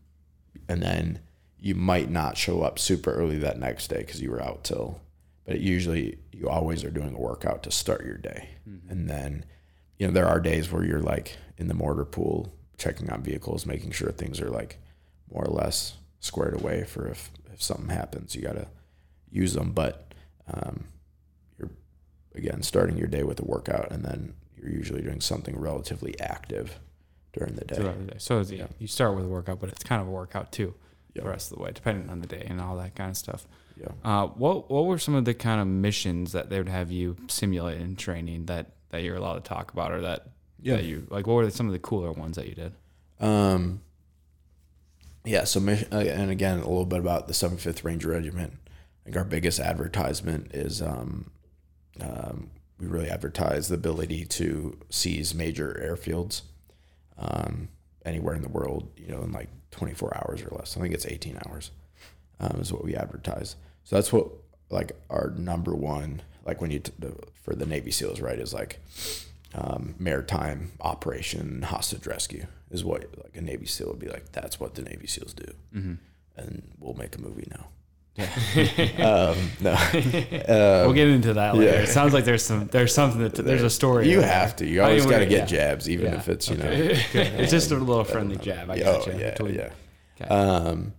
and then you might not show up super early that next day because you were out till but usually you always are doing a workout to start your day and then you know there are days where you're like in the motor pool checking on vehicles making sure things are like more or less squared away for if, if something happens you got to use them but um, you're again starting your day with a workout and then you're usually doing something relatively active during the day throughout the day. So Yeah. you start with a workout, but it's kind of a workout too, Yeah. the rest of the way, depending on the day and all that kind of stuff. yeah Uh, what what were some of the kind of missions that they would have you simulate in training that that you're allowed to talk about, or that Yeah. that you like? What were some of the cooler ones that you did? Um, yeah, so mission, uh, and again, a little bit about the 75th Ranger Regiment. I think our biggest advertisement is um, um, we really advertise the ability to seize major airfields um, anywhere in the world, you know, in like 24 hours or less. I think it's 18 hours um, is what we advertise. So that's what like our number one, like when you t- the, for the Navy SEALs, right, is like um, maritime operation hostage rescue is what like a Navy SEAL would be like. That's what the Navy SEAls do, mm-hmm. and we'll make a movie now. Um, no, we'll get into that later. yeah. It sounds like there's some there's something that there's a story. you there. have to. You I mean, always got to get yeah. jabs, even Yeah. if it's you Okay. know. It's just a little friendly jab. I got oh you. yeah, between- yeah. Okay. Um,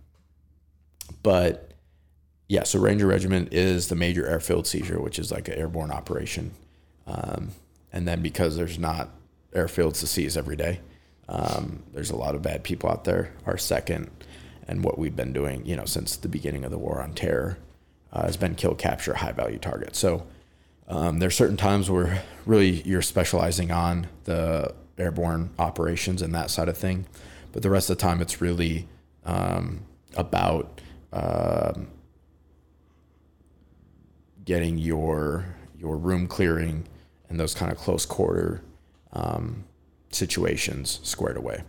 but yeah, so Ranger Regiment is the major airfield seizure, which is like an airborne operation. Um, and then because there's not airfields to seize every day, um, there's a lot of bad people out there. Our second, and what we've been doing, you know, since the beginning of the war on terror, uh, has been kill, capture, high value targets. So um, are certain times where really you're specializing on the airborne operations and that side of thing, but the rest of the time it's really um, about um, getting your your room clearing and those kind of close quarter um, situations squared away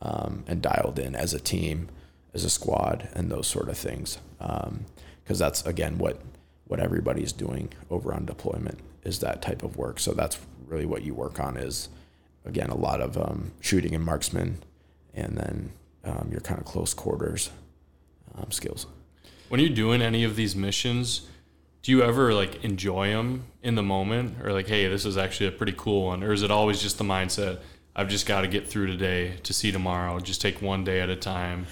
um, and dialed in as a team, as a squad, and those sort of things. Because that's again what what everybody's doing over on deployment is that type of work. So that's really what you work on is again a lot of um, shooting and marksman, and then um, your kind of close quarters um, skills. When you're doing any of these missions, do you ever like enjoy them in the moment or like hey this is actually a pretty cool one or is it always just the mindset i've just got to get through today to see tomorrow just take one day at a time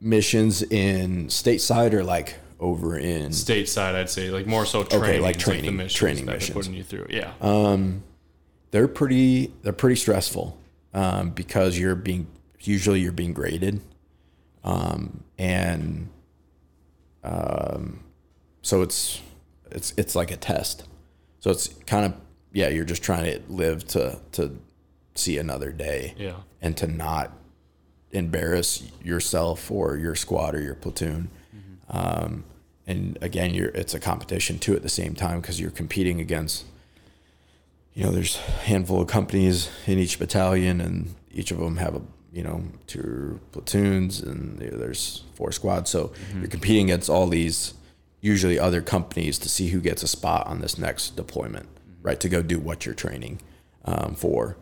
Missions in stateside or like over in stateside i'd say like more so training like the training- missions training missions. putting you through yeah. Um, they're pretty they're pretty stressful um, because you're being usually you're being graded um, and um, so it's it's it's like a test. So it's kind of yeah you're just trying to live to to see another day yeah. and to not embarrass yourself or your squad or your platoon. Um, and again, you're it's a competition too at the same time because you're competing against. You know, there's a handful of companies in each battalion, and each of them have a you know two platoons, and there's four squads. So you're competing against all these usually other companies to see who gets a spot on this next deployment, right? To go do what you're training um, for.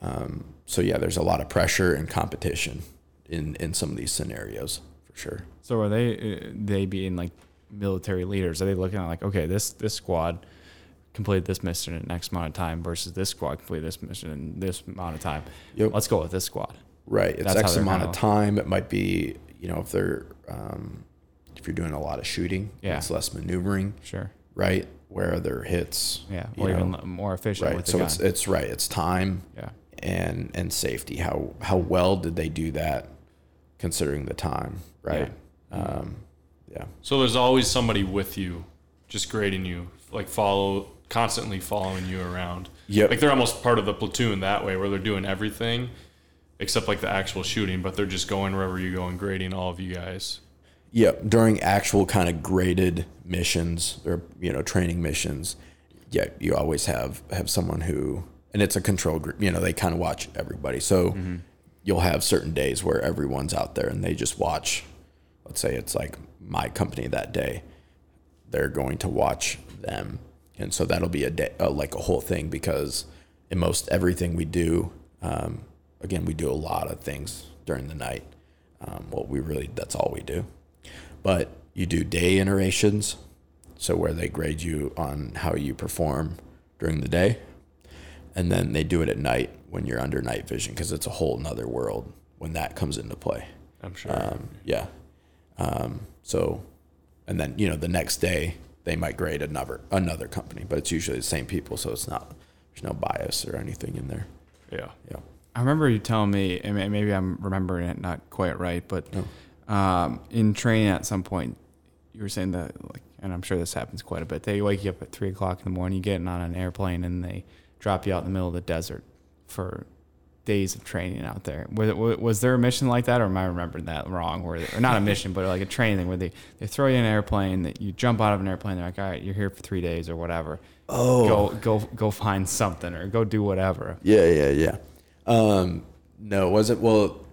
Um, so yeah, there's a lot of pressure and competition in in some of these scenarios for sure. So are they uh, they being like military leaders? Are they looking at like okay, this this squad completed this mission in X amount of time versus this squad completed this mission in this amount of time? Yep. Let's go with this squad. Right. It's That's X amount of time. It might be you know if they're um, if you're doing a lot of shooting, Yeah. it's less maneuvering, Sure. right? Where are their hits, Yeah. Or even l- more efficient right. with the So gun. it's it's right. It's time yeah. and and safety. How how well did they do that, considering the time, right? Um, yeah. so there's always somebody with you just grading you like follow constantly following you around Yeah. like they're almost part of the platoon that way where they're doing everything except like the actual shooting but they're just going wherever you go and grading all of you guys Yeah, during actual kind of graded missions or you know training missions, yeah, you always have have someone who and it's a control group. You know, they kind of watch everybody. So you'll have certain days where everyone's out there and they just watch. Let's say it's like my company that day. They're going to watch them, and so that'll be a day, uh, like a whole thing because in most everything we do, um, again, we do a lot of things during the night. Um, well, we really that's all we do but you do day iterations so where they grade you on how you perform during the day and then they do it at night when you're under night vision because it's a whole nother world when that comes into play. I'm sure. Um, yeah. Um, so and then you know the next day they might grade another another company but it's usually the same people so it's not there's no bias or anything in there. Yeah. Yeah. I remember you telling me, and maybe I'm remembering it not quite right, but um, in training at some point, you were saying that, like, and I'm sure this happens quite a bit. They wake you up at three o'clock in the morning, you get on an airplane, and they drop you out in the middle of the desert for days of training out there. Was, was there a mission like that, or am I remembering that wrong? Where, or not a mission, but like a training thing where they, they throw you in an airplane, that you jump out of an airplane, they're like, all right, you're here for three days or whatever. Oh. Go go go find something or go do whatever. Yeah, yeah, yeah. Um, no, was it? Well,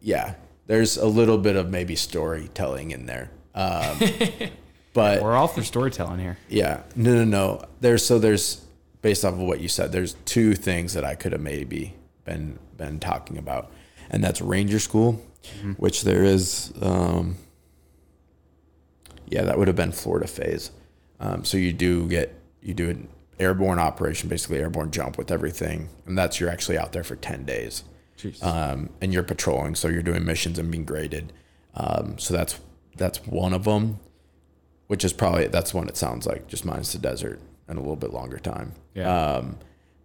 yeah. There's a little bit of maybe storytelling in there, um, but We're all for storytelling here. yeah, no, no, no. There's so there's based off of what you said. There's two things that I could have maybe been been talking about, and that's Ranger School, which there is. Um, yeah, that would have been Florida phase. Um, so you do get you do an airborne operation, basically airborne jump with everything, and that's you're actually out there for ten days, um, and you're patrolling. So you're doing missions and being graded. Um, so that's that's one of them, which is probably that's one it sounds like just minus the desert and a little bit longer time. Yeah. Um,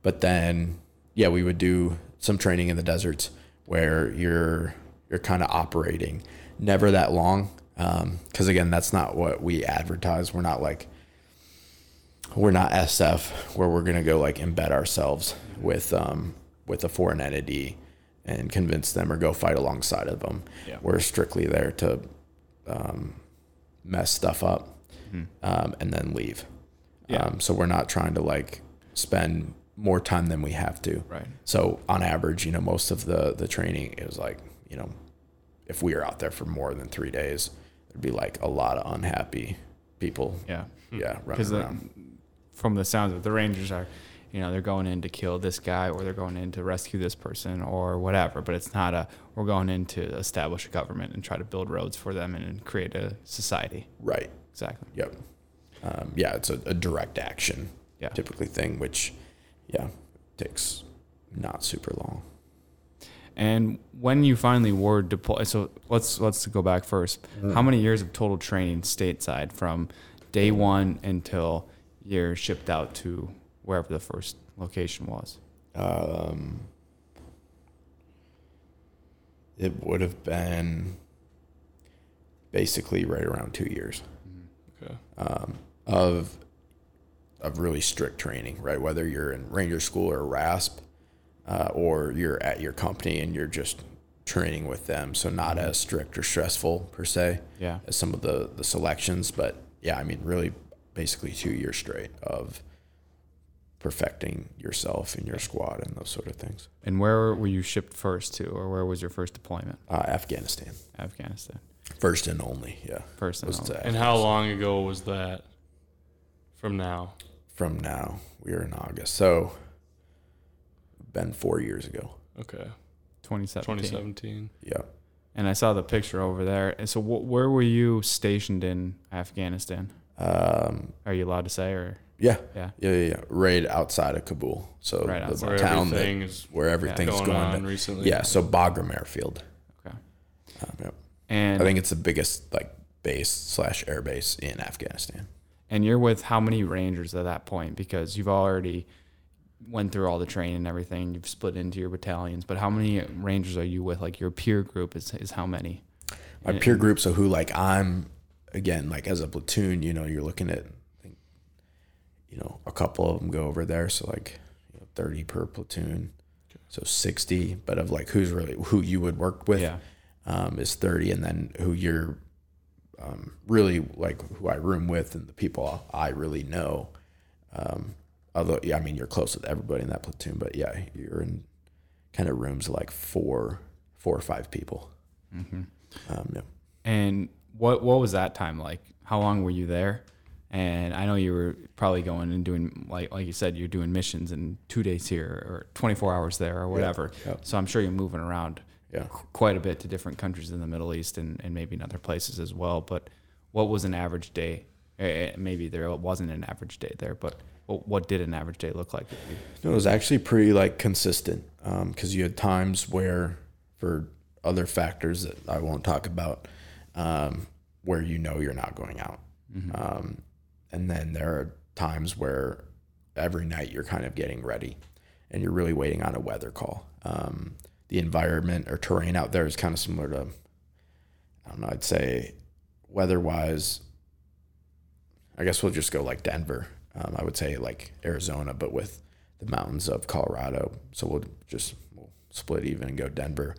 but then yeah, we would do some training in the deserts where you're you're kind of operating, never that long, because again, that's not what we advertise. We're not like we're not SF where we're gonna go like embed ourselves with um, with a foreign entity and convince them or go fight alongside of them. Yeah. We're strictly there to um, mess stuff up um, and then leave. Yeah. Um, so we're not trying to like spend more time than we have to. Right. So on average, you know, most of the the training is like, you know, if we are out there for more than three days, there'd be like a lot of unhappy people. Yeah. Yeah, Because from the sounds of it, the Rangers are, you know, they're going in to kill this guy or they're going in to rescue this person or whatever. But it's not a, we're going in to establish a government and try to build roads for them and create a society. Right. Exactly. Yep. Um, yeah, it's a, a direct action Yeah. typically thing, which yeah takes not super long. And when you finally were deployed, so let's let's go back 1st How many years of total training stateside from day one until you're shipped out to wherever the first location was? Um, it would have been basically right around two years Okay. um, of of really strict training, right? Whether you're in Ranger School or RASP, uh, or you're at your company and you're just training with them, so not as strict or stressful per se Yeah. as some of the the selections, but yeah, I mean, really, basically two years straight of perfecting yourself and your squad and those sort of things. And where were you shipped first to, or where was your first deployment? Uh, Afghanistan, Afghanistan. first and only, yeah. First and Was only. And how long ago was that from now? from now? We are in August, so been four years ago. Okay. 2017. 2017. Yeah. And I saw the picture over there. And so, wh- where were you stationed in Afghanistan? Um, Are you allowed to say, or yeah. yeah? Yeah, yeah, yeah. Right outside of Kabul. So Right the outside. Where town that, everything is where everything's going, going. on to- recently. yeah, so Bagram Airfield. Okay. Um, yeah. And I think it's the biggest like base slash air base in Afghanistan. And you're with how many rangers at that point? Because you've already went through all the training and everything. You've split into your battalions, but how many rangers are you with? Like your peer group is is how many? my And- peer group. So who like I'm again like as a platoon, you know, you're looking at, think, you know, a couple of them go over there. So like you know, thirty per platoon, so sixty. But of like who's really who you would work with, Yeah. um, is thirty, and then who you're um, really like who I room with and the people I really know. Um, although yeah, I mean you're close with everybody in that platoon, but yeah, you're in kind of rooms like four, four or five people. Um, yeah. And what what was that time like? How long were you there? And I know you were probably going and doing like like you said, you're doing missions in two days here or 24 hours there or whatever. So I'm sure you're moving around Yeah. qu- quite a bit to different countries in the Middle East and, and maybe in other places as well. But what was an average day? Eh, eh, Maybe there wasn't an average day there, but what, did an average day look like? No, it was actually pretty like consistent because you had times where, for other factors that I won't talk about, um, where you know you're not going out, um, and then there are times where every night you're kind of getting ready, and you're really waiting on a weather call. The environment or terrain out there is kind of similar to, I don't know, I'd say, weather-wise. I guess we'll just go like Denver. Um, I would say like Arizona, but with the mountains of Colorado. So we'll just we'll split even and go Denver.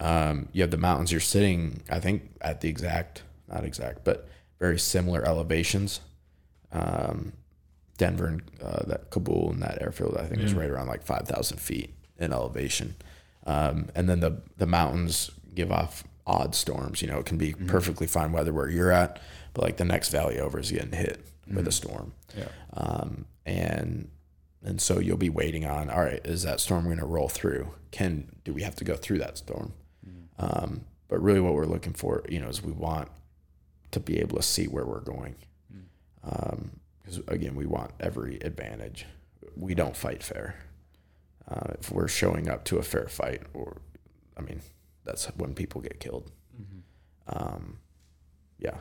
Um, you have the mountains. You're sitting, I think, at the exact, not exact, but very similar elevations. Um, Denver and uh, that Kabul and that airfield, I think, is right around like five thousand feet in elevation. Um, and then the the mountains give off odd storms. You know, it can be perfectly fine weather where you're at, but like the next valley over is getting hit with a storm. Yeah. Um, and and so you'll be waiting on. All right, is that storm going to roll through? Can do we have to go through that storm? Um, but really, what we're looking for, you know, is we want to be able to see where we're going. Because again, we want every advantage. We don't fight fair. Uh, if we're showing up to a fair fight, or I mean, that's when people get killed. Um, yeah.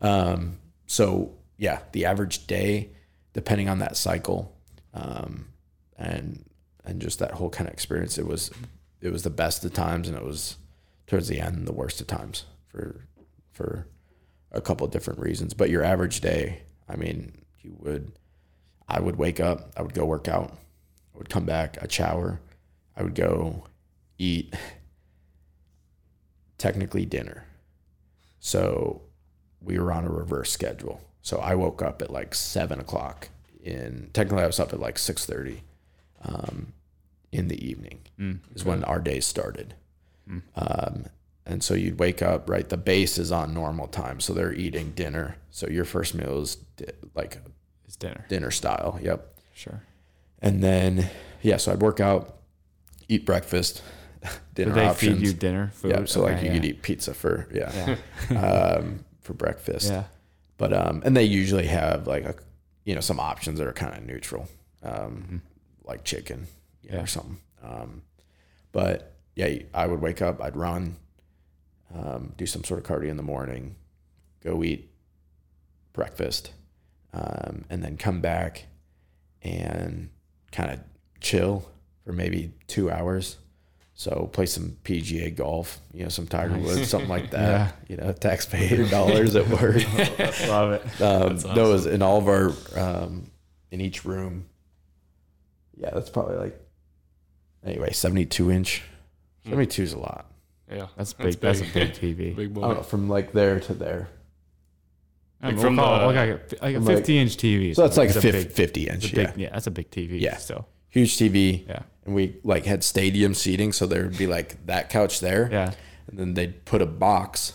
Um, so yeah, the average day, depending on that cycle, um, and and just that whole kind of experience, it was it was the best of times, and it was towards the end the worst of times for for a couple of different reasons. But your average day, I mean, you would, I would wake up, I would go work out, would come back, I'd shower, I would go eat, technically dinner. So we were on a reverse schedule. So I woke up at like seven o'clock. In technically, I was up at like six thirty, um, in the evening is when our day started. Um, and so you'd wake up right. The base is on normal time, so they're eating dinner. So your first meal is di- like It's dinner. dinner style. Yep. Sure. And then yeah, so I'd work out, eat breakfast, dinner Did they options. feed you dinner food? Yeah, so like you yeah. could eat pizza for yeah, Yeah. um, for breakfast. yeah. but um, and they usually have like a, you know, some options that are kind of neutral, um, like chicken you know, Yeah. or something. Um, but yeah, I would wake up, I'd run, um, do some sort of cardio in the morning, go eat breakfast, um, and then come back and kind of chill for maybe two hours. So play some PGA golf, you know, some Tiger Woods, something like that. You know, taxpayer dollars at work. Love it. Um, That's awesome. Those in all of our um, in each room. Yeah, that's probably like anyway seventy two inch. Seventy two is a lot. Yeah, That's big. That's, a big TV. big boy. don't know from like there to there. Like from from we'll call the- it, like a, like a from like- 50 inch TV. So that's like a fif- big, 50 inch. a Yeah, big, yeah, that's a big TV. Yeah. Still. huge TV. Yeah. And we like had stadium seating, so there would be like that couch there. Yeah. And then they'd put a box,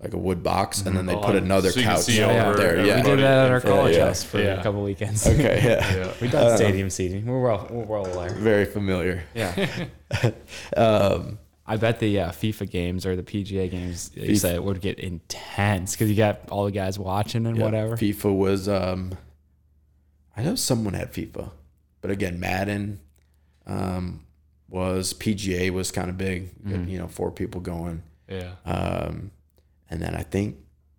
like a wood box, and then they Oh, put another so couch see over over there. We Yeah. We did that at our college yeah. house for Yeah. a couple weekends. Okay. Yeah. Yeah. We've done stadium seating. We're well, we're well aware. Very familiar. Yeah. Um, I bet the uh, FIFA games or the PGA games, you said it would get intense because you got all the guys watching and Yeah, whatever. FIFA was um I know someone had FIFA. But again, Madden um was PGA was kind of big. You, Mm-hmm. you know, four people going. Yeah. Um and then I think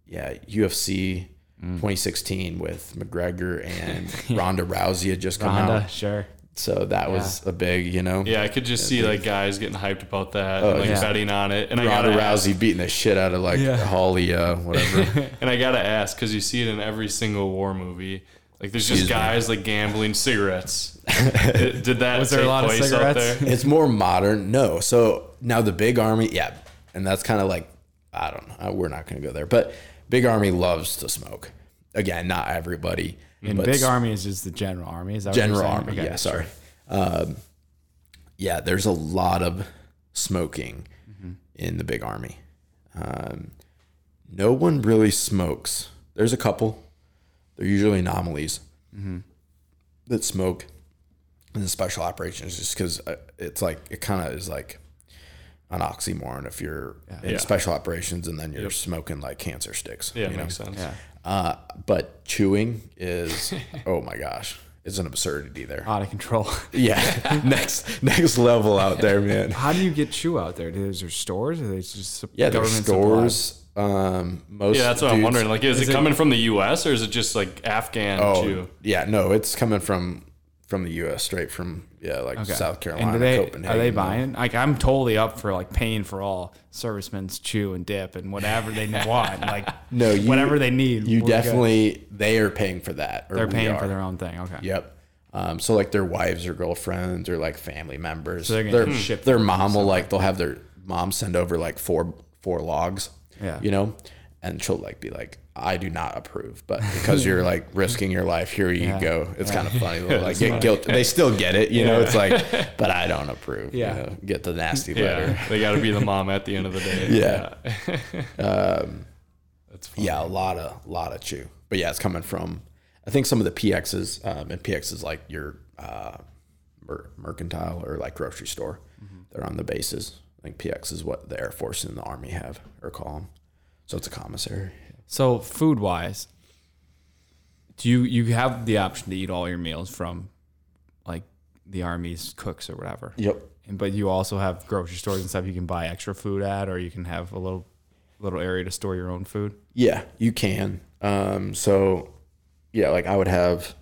yeah, UFC Mm. 2016 with McGregor and Ronda Rousey had just come Ronda, out. sure. So that was a big, you know. Yeah, I could just see like guys getting hyped about that, Oh, and, like yeah. betting on it. And I gotta ask, Rousey beating the shit out of like Yeah. Holly uh whatever. and I gotta ask because you see it in every single war movie. Like there's just Excuse me. guys like gambling cigarettes. did, did that Was there a take lot of place out cigarettes? there? it's more modern. No. So now the big army, yeah. And that's kind of like, I don't know. We're not going to go there. But big army loves to smoke. Again, not everybody. And but big s- army is just the general army. Is that what you're General saying? army. Okay, yeah, sorry. Um, yeah, there's a lot of smoking Mm-hmm. in the big army. Um, no one really smokes. There's a couple. They're usually anomalies Mm-hmm. that smoke in the special operations just because it's like, it kind of is like an oxymoron if you're in Yeah. special operations and then you're smoking like cancer sticks. Yeah, you know? makes sense. Yeah. Uh, but chewing is, oh my gosh, it's an absurdity there. Out of control. Yeah, next next level out there, man. How do you get chew out there? Is there stores? Or they just Yeah, there's government stores. Um, most Yeah, that's what I'm wondering. Like, is, Is it, it- coming from the U.S. or is it just like Afghan Oh, too? yeah, no, it's coming from from the U.S. straight from yeah, like Okay. South Carolina, And they Copenhagen. are they buying? Like I'm totally up for like paying for all servicemen's chew and dip and whatever they want. Like No, you, whatever they need. You definitely they are paying for that. Or they're paying for their own thing. Okay. Yep. Um, so like their wives or girlfriends or like family members. So they're their ship their mom will like they'll have their mom send over like four four logs. Yeah. You know, and she'll like be like, I do not approve, but because you're like risking your life, here you Yeah. go. It's kind of funny. They'll like get guilt. They still get it. You know, it's like, but I don't approve. Yeah. You know, get the nasty Yeah, letter. they got to be the mom at the end of the day. Yeah. Um, that's fun. yeah, a lot of lot of chew. But yeah, it's coming from I think some of the PXs, um, and PX is like your uh, mer- mercantile or like grocery store. They're on the bases. I think PX is what the Air Force and the Army have or call them. So it's a commissary. So food wise, do you you have the option to eat all your meals from like the army's cooks or whatever? Yep. And, but you also have grocery stores and stuff you can buy extra food at, or you can have a little little area to store your own food. Yeah, you can. Um, so yeah, like I would have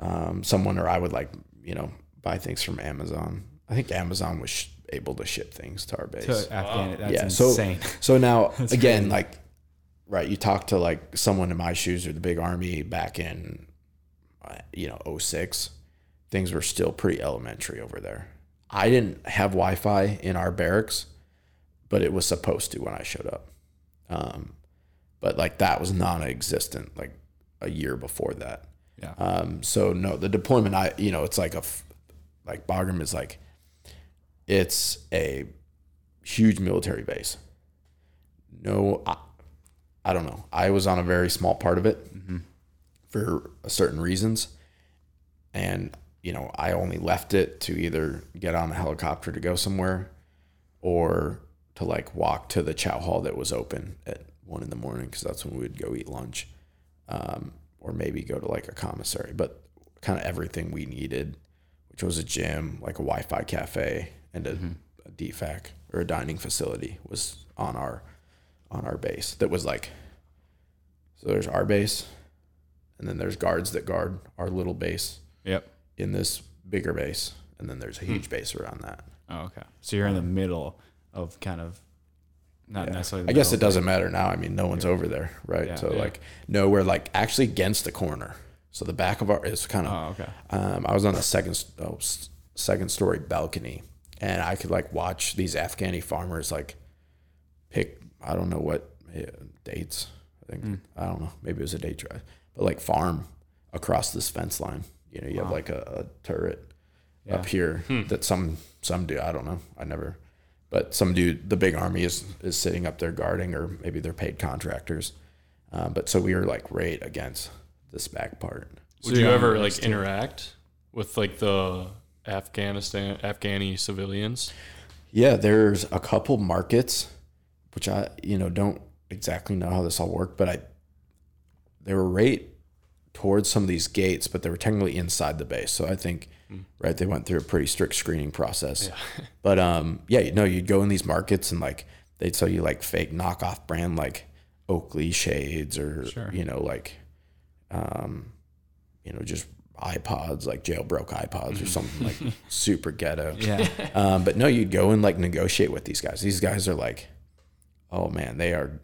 um, someone, or I would like you know buy things from Amazon. I think Amazon was sh- able to ship things to our base. To Afghan, that's yeah, insane. so so now again, like right, you talk to like someone in my shoes or the big army back in uh, you know 06, things were still pretty elementary over there. I didn't have Wi-Fi in our barracks, but it was supposed to when I showed up. Um, but like that was non-existent like a year before that. Yeah. Um, so no, the deployment, I you know, it's like a like Bagram is like it's a huge military base. No, I, don't know. I was on a very small part of it for certain reasons, and you know, I only left it to either get on a helicopter to go somewhere, or to like walk to the chow hall that was open at one in the morning because that's when we would go eat lunch. um, or maybe go to like a commissary. But kind of everything we needed, which was a gym, like a Wi-Fi cafe, and a, a DFAC or a dining facility, was on our on our base. That was like so. There's our base, and then there's guards that guard our little base Yep. in this bigger base, and then there's a huge base around that. Oh, okay. So you're in the middle of kind of not Yeah. necessarily. I guess it doesn't matter now. I mean, no one's over there, right? Yeah. so Yeah. like, no, we're like actually against the corner. So the back of our is kind of. Oh, okay. Um, I was on the second oh, second story balcony, and I could like watch these Afghani farmers like pick. I don't know what eh, dates. I think I don't know. Maybe it was a date drive, but like farm across this fence line. You know, you have like a, a turret up here that some some do. I don't know. I never. But some dude, the big army is is sitting up there guarding, or maybe they're paid contractors. Um, but so we were like right against this back part. Would you ever like interact with like the Afghanistan Afghani civilians? Yeah, there's a couple markets, which I you know don't exactly know how this all worked, but I they were right towards some of these gates, but they were technically inside the base. So I think right they went through a pretty strict screening process. but um yeah, you know you'd go in these markets and like they'd sell you like fake knockoff brand like Oakley shades or you know like um you know just iPods like jailbroke iPods or something like super ghetto. Yeah. Um, but no, you'd go and like negotiate with these guys. These guys are like, oh man, they are,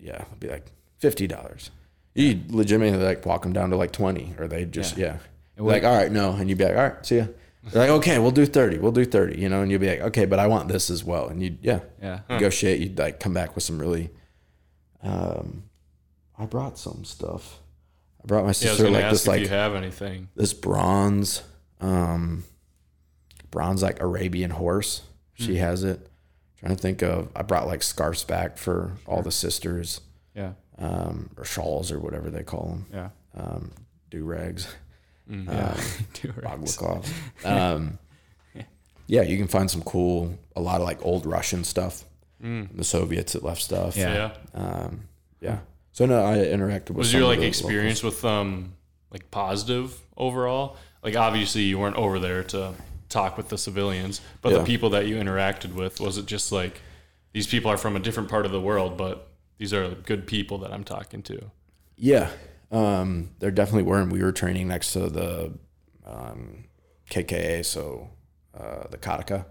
yeah, it'd be like fifty dollars. You'd legitimately like walk them down to like twenty, or they just yeah, Be like all right, no, and you'd be like all right, see ya. They're like okay, we'll do thirty, we'll do thirty, you know, and you'd be like okay, but I want this as well, and you'd yeah, Yeah. negotiate. You'd like come back with some really, um, I brought some stuff. I brought my Yeah, I was sister gonna like this if like you have anything. this bronze um bronze like arabian horse she has it trying to think of i brought like scarves back for all the sisters. Yeah. um or shawls or whatever they call them Yeah. um do rags Yeah. baklava um yeah. you can find some cool a lot of like old russian stuff. The soviets that left stuff. Yeah. Yeah. um yeah. So no i interacted with Was your like the experience with um like positive overall? Like obviously you weren't over there to talk with the civilians, but Yeah. the people that you interacted with, was it just like these people are from a different part of the world, but these are good people that I'm talking to? Yeah, um, there definitely were, and we were training next to the um, KKA, so uh, the Kataka,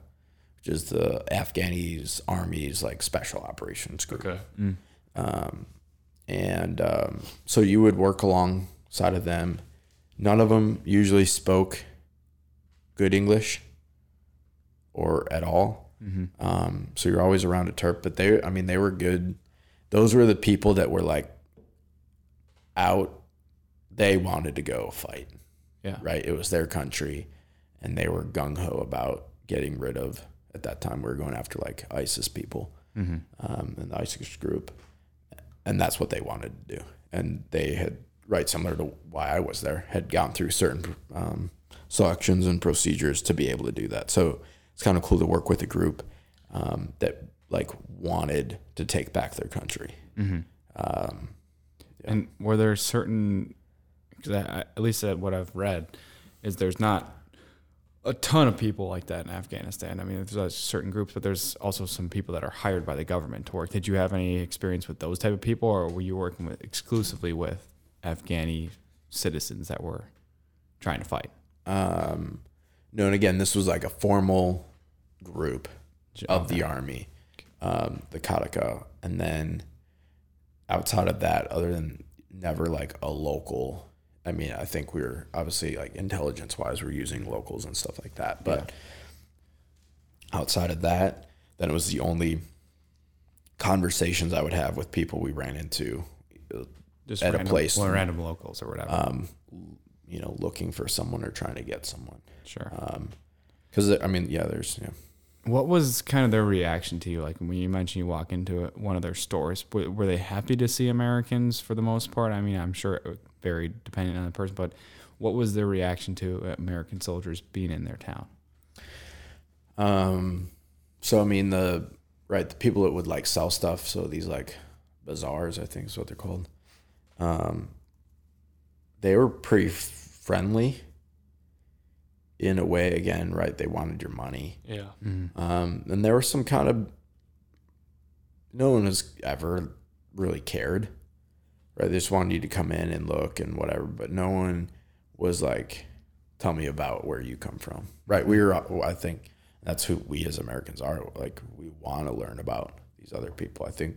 which is the Afghanis Army's like special operations group, Okay. and um, so you would work alongside of them. None of them usually spoke good English or at all. Um, so you're always around a Terp, but they, I mean, they were good. Those were the people that were like out. They wanted to go fight, Yeah. right? It was their country, and they were gung ho about getting rid of. At that time, we were going after like ISIS people um, and the ISIS group, and that's what they wanted to do. And they had, right, similar to why I was there, had gone through certain um, selections and procedures to be able to do that. So it's kind of cool to work with a group um, that like wanted to take back their country. And were there certain, cause I, at least at what I've read, is there's not a ton of people like that in Afghanistan. I mean, there's certain groups, but there's also some people that are hired by the government to work. Did you have any experience with those type of people, or were you working with exclusively with Afghani citizens that were trying to fight? Um, no, and again, this was like a formal group of the army, um, the Kataka, and then outside of that, other than never like a local. I mean, I think we are obviously like intelligence wise, we're using locals and stuff like that, but outside of that, then it was the only conversations I would have with people we ran into, Just At a random, place. well, random locals or whatever. um, you know, looking for someone or trying to get someone. sure. Because I mean, yeah, there's yeah. What was kind of their reaction to you? Like when you mentioned you walk into one of their stores, were, they happy to see Americans for the most part? I mean, I'm sure it varied depending on the person, but what was their reaction to American soldiers being in their town? Um, so I mean the right the people that would like sell stuff. So these like bazaars, I think is what they're called. Um, they were pretty friendly in a way again right they wanted your money. Yeah. um, and there was some kind of no one has ever really cared right? They just wanted you to come in and look and whatever but no one was like tell me about where you come from. Right we were i think that's who we as americans are like we want to learn about these other people. I think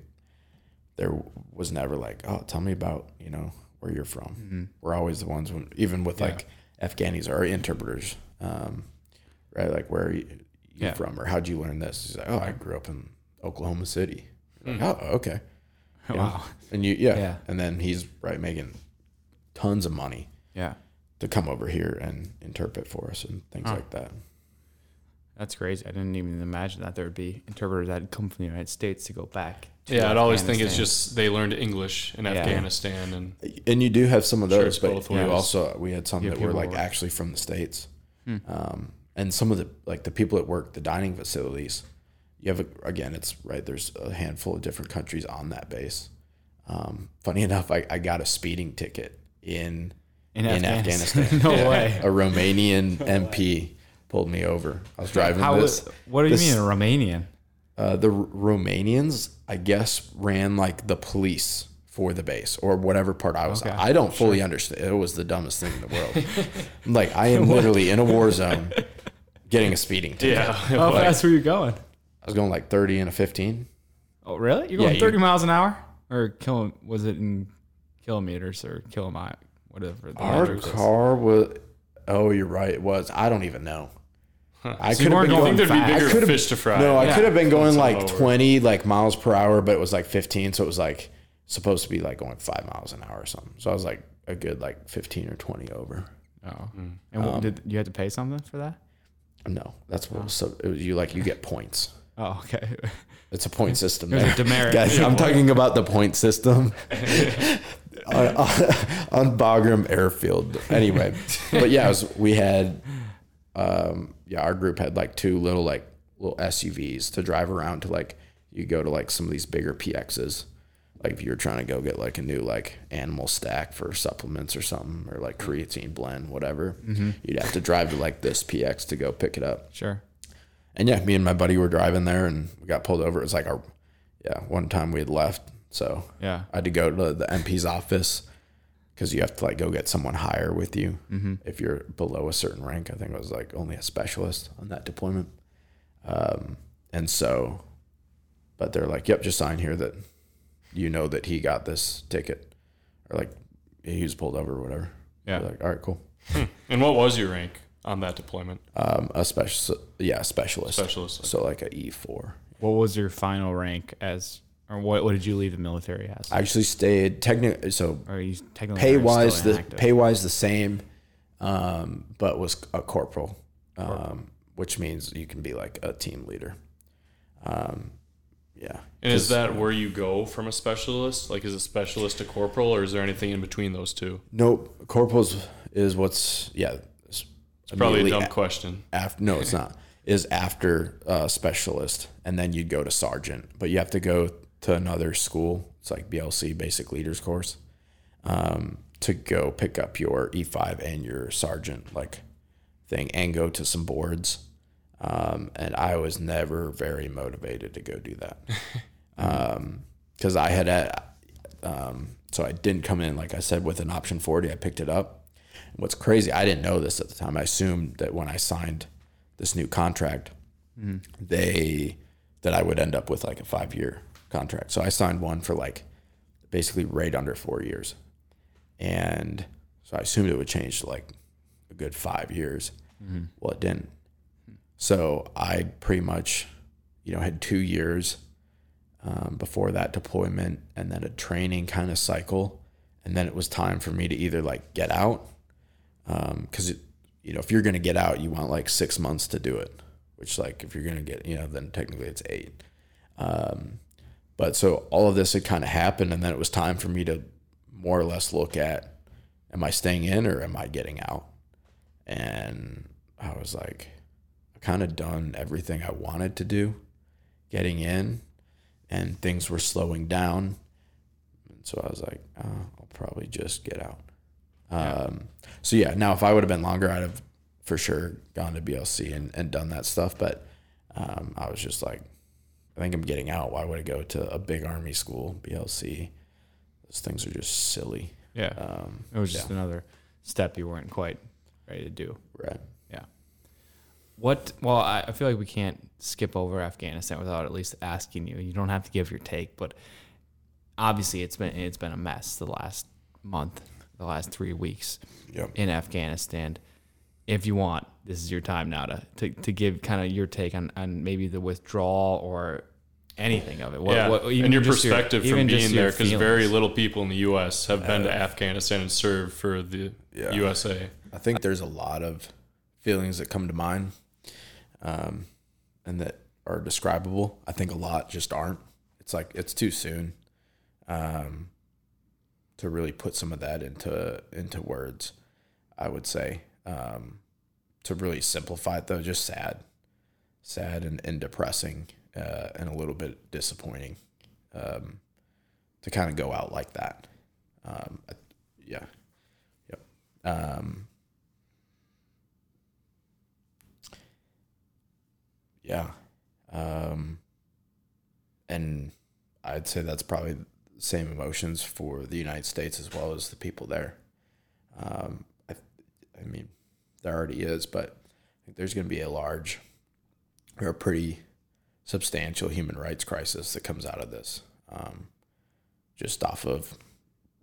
there was never like oh tell me about you know where you're from we're always the ones when even with like afghanis or interpreters um, right like where are you, you Yeah. from or how'd you learn this he's like oh i grew up in oklahoma city Like, oh okay You know? Wow. and you yeah. Yeah. and then he's right making tons of money Yeah. to come over here and interpret for us and things Huh. like that That's crazy. I didn't even imagine that there would be interpreters that had come from the United States to go back. to Yeah, I'd always think it's just they learned English in Yeah. Afghanistan and and you do have some of those, it's but both we also we had some that were like were- actually from the states, Hmm. um, and some of the like the people that work the dining facilities. You have a, again, it's right. There's a handful of different countries on that base. Um, funny enough, I, I got a speeding ticket in in, in Afghanistan. Afghanistan. no way. a Romanian MP pulled me over. I was driving How? this. what do you this- mean a Romanian? Uh, the R- Romanians, I guess, ran like the police for the base or whatever part I was. Okay. I don't fully understand. It was the dumbest thing in the world. like I am literally in a war zone, getting a speeding ticket. yeah, How like, fast were you going? I was going like thirty and a fifteen. Oh, really? You're Yeah, going you- 30 miles an hour? Or kilo, was it in kilometers or kilometer? Whatever. the Our metric is. car was. Oh, you're right. It was. I don't even know. I So could have been I going think there'd fast. be I bigger could've- fish to fry. No, I Yeah. could have been going like I'm 20 like miles per hour, but it was like 15, so it was like supposed to be like going five miles an hour or something. So I was like a good like 15 or 20 over. Oh. Mm. And what, um, did you have to pay something for that? No, that's what oh. was so it was you like you get points. Oh, okay. It's a point system. It a demerit. Guys, I'm talking about the point system on, on, on Bagram Airfield. Anyway, but yeah, was, we had, um, yeah, our group had like two little like little SUVs to drive around to like you go to like some of these bigger PXs. Like if you were trying to go get like a new like animal stack for supplements or something, or like creatine blend, whatever, you'd have to drive to like this PX to go pick it up. sure. And yeah, me and my buddy were driving there and we got pulled over. It was like our, yeah, one time we had left. So Yeah. I had to go to the MP's office because you have to like go get someone higher with you if you're below a certain rank. I think it was like only a specialist on that deployment. Um, and so, but they're like, yep, just sign here that you know that he got this ticket or like he was pulled over or whatever. Yeah. We're like, all right, cool. And what was your rank on that deployment? Um, a special, yeah, specialist. Specialist. So like a E4. What was your final rank as, or what, what did you leave the military as? I actually stayed technically so or are you technically pay wise the inactive? pay wise the same, um, but was a corporal, um, which means you can be like a team leader. Um, yeah. And is 'Cause- that where you go from a specialist? Like, is a specialist a corporal, or is there anything in between those two? nope? Corporals is what's yeah. It's Probably a immediately dumb a- question. after no it's not is after uh, specialist and then you'd go to sergeant but you have to go to another school it's like blc basic leaders course um, to go pick up your e5 and your sergeant like thing and go to some boards. Um, and i was never very motivated to go do that. Because i had a, um, so i didn't come in like i said with an option 40 i picked it up. What's crazy, I didn't know this at the time. I assumed that when I signed this new contract, they that I would end up with like a five year contract. So I signed one for like basically right under four years, and so I assumed it would change to like a good five years. Well, it didn't. So I pretty much, you know, had two years um, before that deployment, and then a training kind of cycle, and then it was time for me to either like get out because it you know if you're going to get out you want like six months to do it which like if you're going to get you know then technically it's eight um, but so all of this had kind of happened and then it was time for me to more or less look at am i staying in or am i getting out? And i was like i kind of done everything i wanted to do getting in and things were slowing down. And so i was like oh, i'll probably just get out. Um, so yeah, now if I would have been longer, I'd have for sure gone to BLC and, and done that stuff. But um, I was just like, I think I'm getting out. Why would I go to a big army school, BLC? Those things are just silly. Yeah. Um, it was just another step you weren't quite ready to do. right. Yeah. What? Well, I, I feel like we can't skip over Afghanistan without at least asking you. You don't have to give your take, but obviously it's been it's been a mess the last month, the last three weeks Yep. in Afghanistan. If you want, this is your time now to to, to give kind of your take on, on maybe the withdrawal or anything of it. What, yeah, what- even and your perspective even from just being there, because very little people in the U.S. have been to Afghanistan and served for the Yeah. USA. I think there's a lot of feelings that come to mind, um, and that are describable. I think a lot just aren't. It's like it's too soon, um, to really put some of that into into words. I would say um, to really simplify it though, just sad, sad and, and depressing, uh, and a little bit disappointing, um, to kind of go out like that. Um, I- yeah, yep. Um, Yeah. Um, and I'd say that's probably the same emotions for the United States as well as the people there. Um, I, I mean, there already is, but I think there's going to be a large or a pretty substantial human rights crisis that comes out of this, um, just off of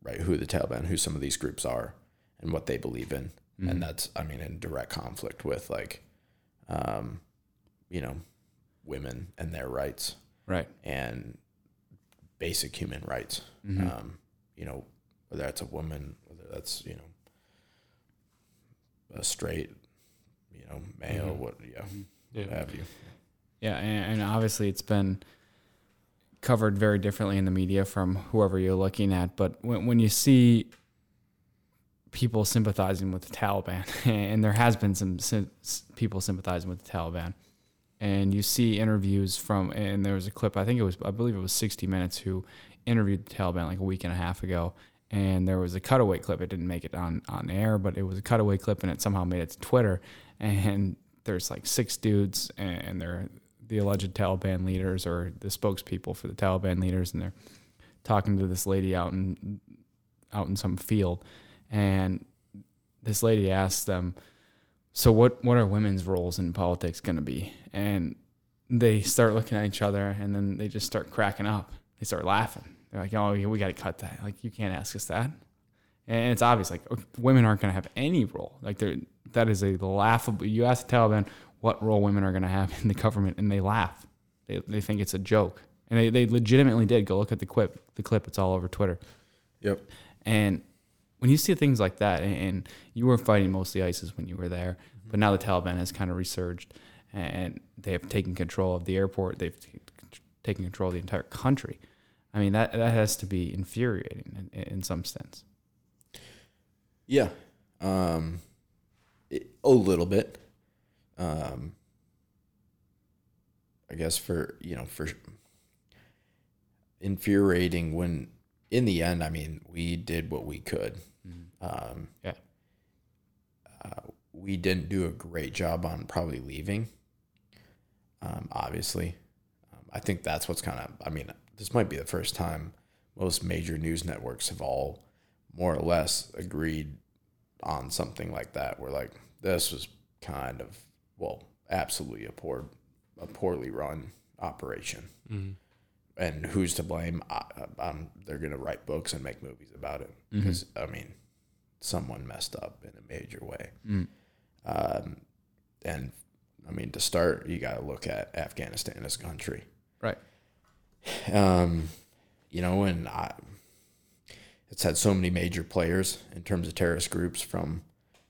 right who the Taliban, who some of these groups are, and what they believe in, and that's I mean in direct conflict with like, um, you know, women and their rights right. and basic human rights. Um, you know, whether that's a woman, whether that's you know a straight, you know, male, mm-hmm. what yeah, Yeah. what have you. Yeah, and, and obviously it's been covered very differently in the media from whoever you're looking at. But when, when you see people sympathizing with the Taliban, and there has been some people sympathizing with the Taliban, and you see interviews from, and there was a clip, I think it was, I believe it was 60 Minutes, who interviewed the Taliban like a week and a half ago. And there was a cutaway clip. It didn't make it on, on air, but it was a cutaway clip and it somehow made it to Twitter. And there's like six dudes, and, they're the alleged Taliban leaders or the spokespeople for the Taliban leaders, and they're talking to this lady out in out in some field, and this lady asks them, "So what? What are women's roles in politics going to be?" And they start looking at each other, and then they just start cracking up. They start laughing. They're like, "Oh, we got to cut that. Like, you can't ask us that." And it's obvious, like women aren't going to have any role. Like, they're that is a laughable. You ask the Taliban what role women are going to have in the government, and they laugh. They, they think it's a joke, and they, they legitimately did. Go look at the clip. The clip. It's all over Twitter. Yep. And when you see things like that, and, you were fighting mostly ISIS when you were there, but now the Taliban has kind of resurged, and they have taken control of the airport. They've t- taken control of the entire country. I mean, that that has to be infuriating in, in some sense. Yeah. Um, it, a little bit. Um, I guess for, you know, for infuriating when in the end, I mean, we did what we could. Um, Yeah. uh, we didn't do a great job on probably leaving. Um, obviously, um, I think that's what's kind of. I mean, this might be the first time most major news networks have all more or less agreed on something like that. Where like this was kind of well, absolutely a poor, a poorly run operation. Mm-hmm. And who's to blame? I, I'm, they're gonna write books and make movies about it mm-hmm. because I mean, someone messed up in a major way. Mm. Um, and I mean, to start, you got to look at Afghanistan as a country. Right. Um, you know, and I, it's had so many major players in terms of terrorist groups from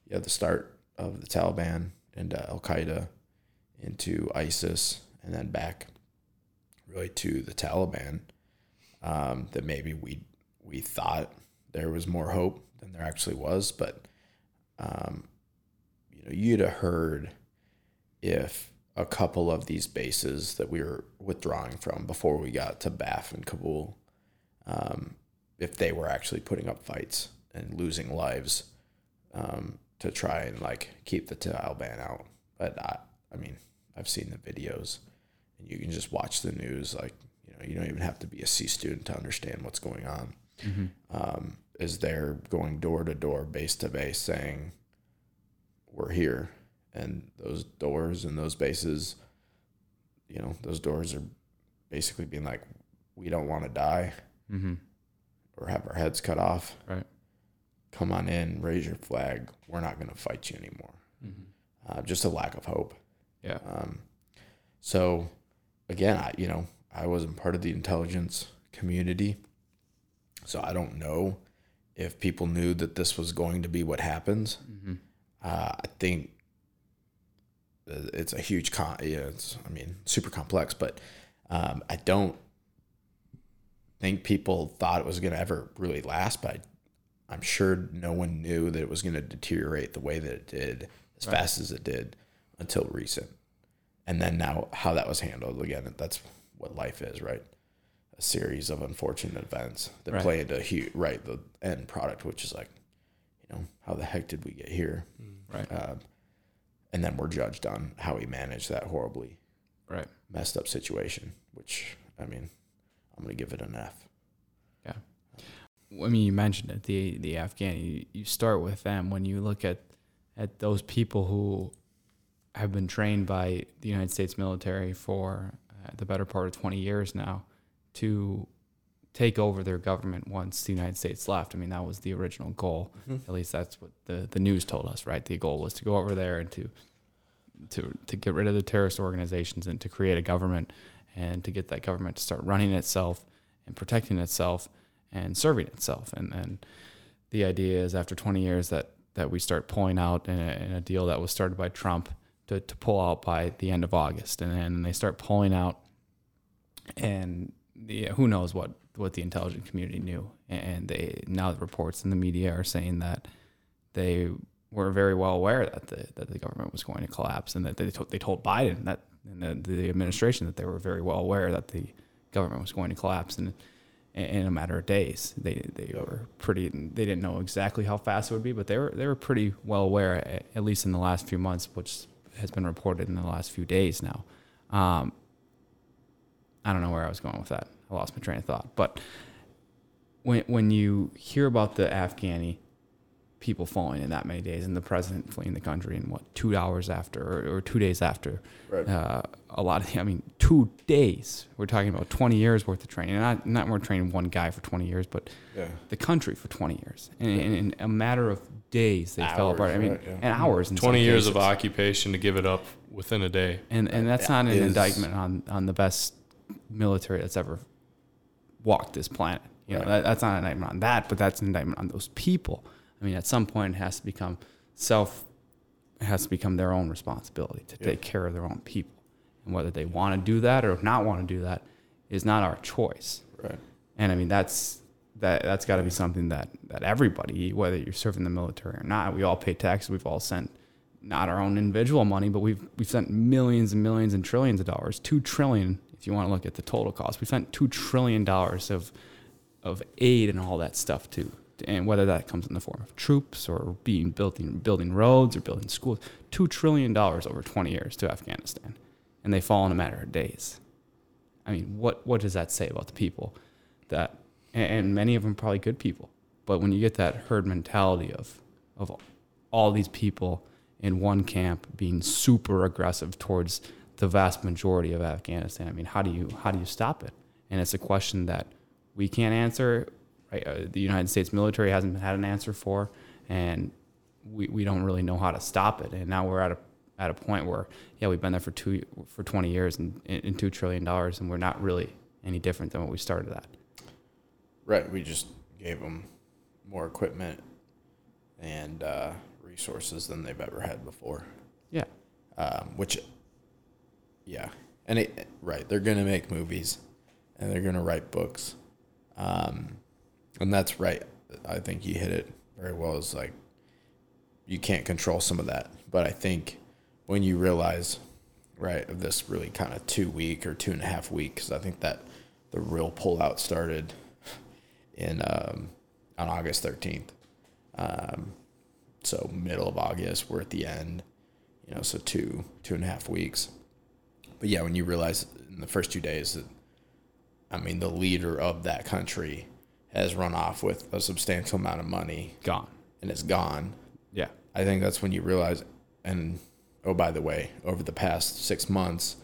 you know, the start of the Taliban and Al Qaeda, into ISIS, and then back really to the Taliban. Um, that maybe we we thought there was more hope than there actually was, but um, you know, you'd have heard if a couple of these bases that we were withdrawing from before we got to Baf and Kabul, um, if they were actually putting up fights and losing lives um, to try and like keep the Taliban out. But I, I mean, I've seen the videos, and you can just watch the news. Like you know, you don't even have to be a C student to understand what's going on. Um, is they're going door to door, base to base, saying, "We're here," and those doors and those bases, you know, those doors are basically being like, "We don't want to die." Mm-hmm. or have our heads cut off. Right. Come on in, raise your flag. We're not going to fight you anymore. Uh, just a lack of hope. Yeah. Um, so, again, I you know I wasn't part of the intelligence community, so I don't know if people knew that this was going to be what happens. Uh, I think it's a huge con. Yeah, it's I mean super complex, but um, I don't think people thought it was going to ever really last. But I, I'm sure no one knew that it was going to deteriorate the way that it did as fast as it did until recent. And then now how that was handled again. That's what life is, right? A series of unfortunate events that Right. play into hu- right the end product, which is like, you know, how the heck did we get here? Right. Um, and then we're judged on how we managed that horribly Right. messed up situation. Which I mean, I'm gonna give it an F. Yeah. I mean, you mentioned it, the the Afghan. You, you start with them when you look at at those people who have been trained by the United States military for uh, the better part of 20 years now to take over their government once the United States left. I mean, that was the original goal. Mm-hmm. At least that's what the, the news told us, right? The goal was to go over there and to to to get rid of the terrorist organizations and to create a government and to get that government to start running itself and protecting itself and serving itself. And and the idea is after 20 years that that we start pulling out in a, in a deal that was started by Trump to, to pull out by the end of August, and then they start pulling out, and the who knows what what the intelligence community knew, and they now the reports in the media are saying that they were very well aware that the that the government was going to collapse, and that they told, they told Biden that and the, the administration that they were very well aware that the government was going to collapse in in a matter of days. They they were pretty. They didn't know exactly how fast it would be, but they were they were pretty well aware, at least in the last few months, which has been reported in the last few days now. Um, I don't know where I was going with that. I lost my train of thought. But when when you hear about the Afghani people falling in that many days and the president fleeing the country in what two hours after or, or two days after Right. uh, a lot of i mean two days we're talking about 20 years worth of training not not we're training one guy for 20 years but Yeah. the country for 20 years and, and in a matter of days they fell apart i mean right, yeah. and hours in 20 years of occupation to give it up within a day. and and that's not an is- indictment on on the best military that's ever walked this planet. You know, Right. that, that's not an indictment on that, but that's an indictment on those people. I mean, at some point, it has to become self. It has to become their own responsibility to take care of their own people, and whether they want to do that or not want to do that is not our choice. Right. And I mean, that's that that's got to be something that that everybody, whether you're serving the military or not, we all pay taxes. We've all sent not our own individual money, but we've we've sent millions and millions and trillions of dollars, two trillion, if you want to look at the total cost. we spent two trillion dollars of of aid and all that stuff too. And whether that comes in the form of troops or being building building roads or building schools, two trillion dollars over 20 years to Afghanistan, and they fall in a matter of days. I mean, what what does that say about the people that, and many of them probably good people, but when you get that herd mentality of of all these people in one camp being super aggressive towards the vast majority of Afghanistan, I mean, how do you how do you stop it? And it's a question that we can't answer. Right? Uh, the United States military hasn't had an answer for, and we, we don't really know how to stop it. And now we're at a at a point where yeah, we've been there for two for 20 years and, and two trillion dollars, and we're not really any different than what we started at. Right. We just gave them more equipment and uh, resources than they've ever had before. Yeah, Um, which, yeah, and it right. They're gonna make movies, and they're gonna write books, um, and that's right. I think you hit it very well. Is like you can't control some of that, but I think when you realize, right, of this really kind of two week or two and a half week, because I think that the real pullout started in um, on August thirteenth. Um, So middle of August, we're at the end, you know, so two, two and a half weeks. But yeah, when you realize in the first two days that, I mean, the leader of that country has run off with a substantial amount of money Gone. and it's gone. Yeah. I think that's when you realize, and oh, by the way, over the past six months,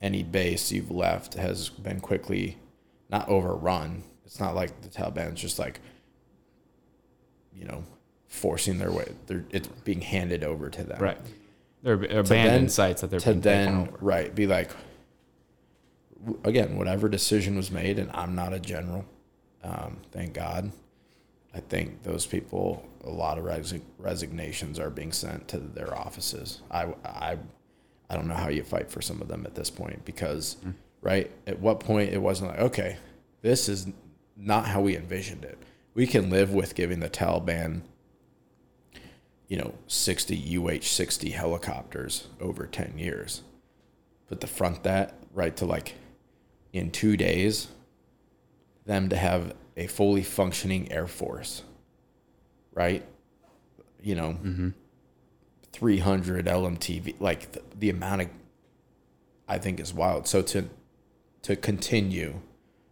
any base you've left has been quickly not overrun. It's not like the Taliban's just like, you know, forcing their way. They're, it's being handed over to them. Right. They're abandoned then- sites that they're to then right be like, again, whatever decision was made, and I'm not a general. Um, thank God. I think those people, a lot of resi- resignations are being sent to their offices. I, I, I don't know how you fight for some of them at this point because, right? At what point it wasn't like, okay, this is not how we envisioned it. We can live with giving the Taliban, you know, 60 UH 60 helicopters over 10 years. But the front that right to like in two days, them to have a fully functioning Air Force, right? You know, 300 LMTV, like the, the amount of, I think is wild. So to, to continue,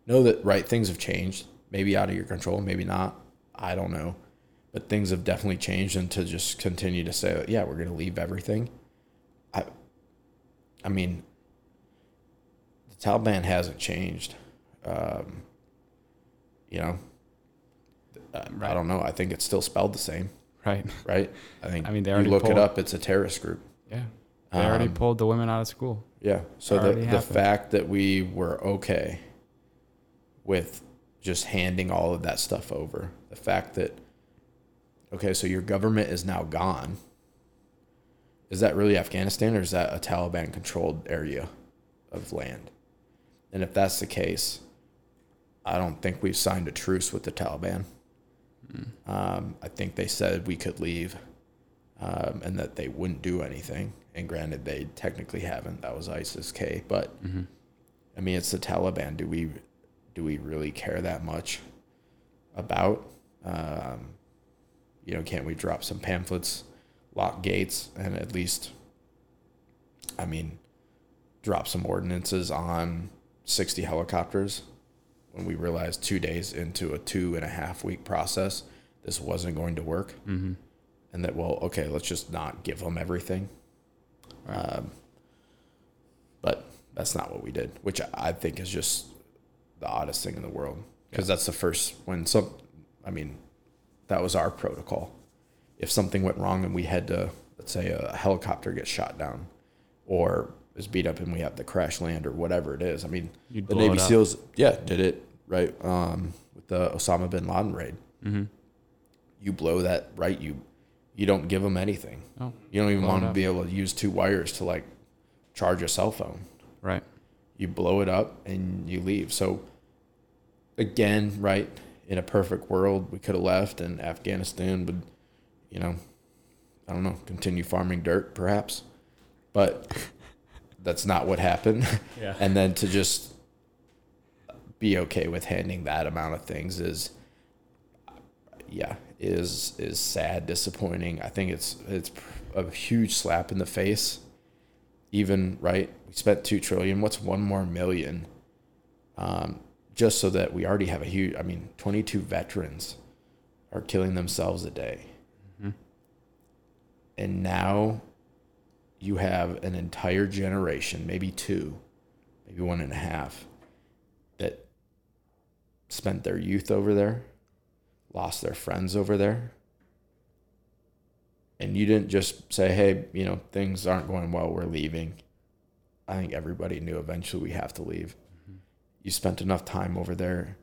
know that, right, things have changed, maybe out of your control, maybe not. I don't know. But things have definitely changed. And to just continue to say, yeah, we're going to leave everything. I, I mean, the Taliban hasn't changed. Um, you know, I, I don't know. I think it's still spelled the same, Right. right? I think I mean, they you already look it up, it's a terrorist group. Yeah. They already Um, pulled the women out of school. Yeah. So the, the fact that we were okay with just handing all of that stuff over, the fact that, okay, so your government is now gone. Is that really Afghanistan or is that a Taliban controlled area of land? And if that's the case, I don't think we've signed a truce with the Taliban. Um, I think they said we could leave um, and that they wouldn't do anything. And granted, they technically haven't. That was ISIS K. But I mean, it's the Taliban. Do we do we really care that much about? Um, you know, can't we drop some pamphlets, lock gates, and at least, I mean, drop some ordinances on sixty helicopters? When we realized two days into a two and a half week process, this wasn't going to work. Mm-hmm. and that well okay let's just not give them everything. Um, but that's not what we did which i think is just the oddest thing in the world. Because that's the first when some i mean that was our protocol. If something went wrong and we had to let's say a helicopter gets shot down or is beat up and we have to crash land or whatever it is i mean You'd the navy seals yeah did it right um, with the osama bin laden raid. Mm-hmm. you blow that right you you don't give them anything. Oh, you don't even want to be able to use two wires to like charge a cell phone. Right. you blow it up and you leave. So again right in a perfect world we could have left and afghanistan would you know i don't know continue farming dirt perhaps. But that's not what happened. Yeah. and then to just be okay with handing that amount of things is yeah is is sad disappointing. I think it's it's a huge slap in the face. Even right we spent 2 trillion. What's one more million? Um, just so that we already have a huge i mean 22 veterans are killing themselves a day. Mm-hmm. And now you have an entire generation maybe two maybe one and a half that spent their youth over there lost their friends over there. And you didn't just say hey you know things aren't going well we're leaving. I think everybody knew eventually we have to leave you spent enough time over there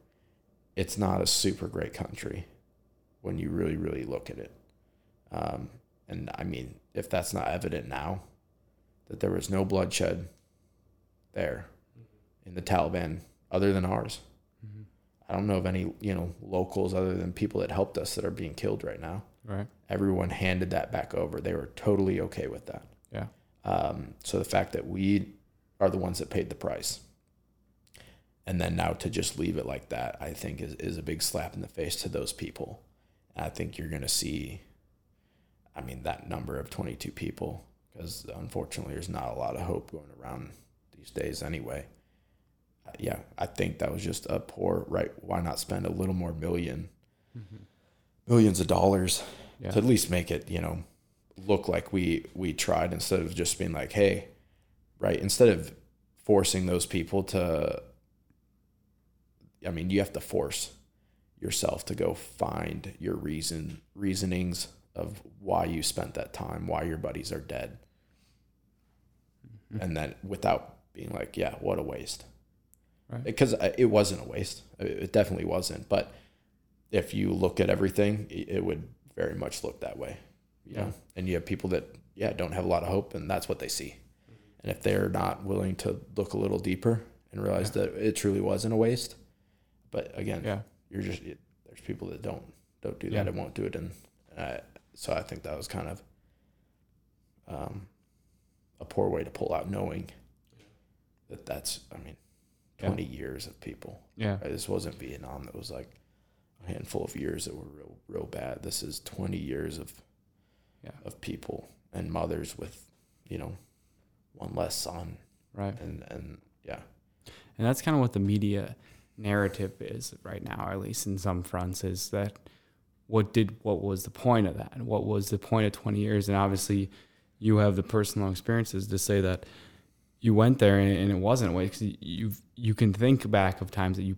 it's not a super great country when you really really look at it um, and i mean if that's not evident now that there was no bloodshed there in the taliban other than ours I don't know of any, you know, locals other than people that helped us that are being killed right now. Right. Everyone handed that back over. They were totally okay with that. Yeah. Um, so the fact that we are the ones that paid the price, and then now to just leave it like that, I think is, is a big slap in the face to those people. And I think you're going to see. I mean, that number of 22 people, because unfortunately, there's not a lot of hope going around these days anyway. Uh, yeah, I think that was just a poor, right? Why not spend a little more 1000000 millions of dollars Yeah. to at least make it, you know, look like we we tried instead of just being like, hey, right? Instead of forcing those people to, I mean, you have to force yourself to go find your reason reasonings of why you spent that time, why your buddies are dead, and then without being like, yeah, what a waste. Right. Because uh, it wasn't a waste. It it definitely wasn't. But if you look at everything, it would very much look that way. You Yeah. know? And you have people that, yeah, don't have a lot of hope, and that's what they see. And if they're not willing to look a little deeper and realize that it truly wasn't a waste, but again, Yeah. you're just it, there's people that don't don't do that Yeah. and won't do it, and uh, so I think that was kind of um, a poor way to pull out, knowing that that's I mean, Yeah. twenty years of people. Yeah. Right? This wasn't Vietnam. That was like a handful of years that were real real bad. This is twenty years of Yeah. of people and mothers with you know one less son Right. and and yeah And that's kind of what the media narrative is right now, at least in some fronts, is that what did what was the point of that? What was the point of 20 years? And obviously, you have the personal experiences to say that you went there and, and it wasn't a waste. you you can think back of times that you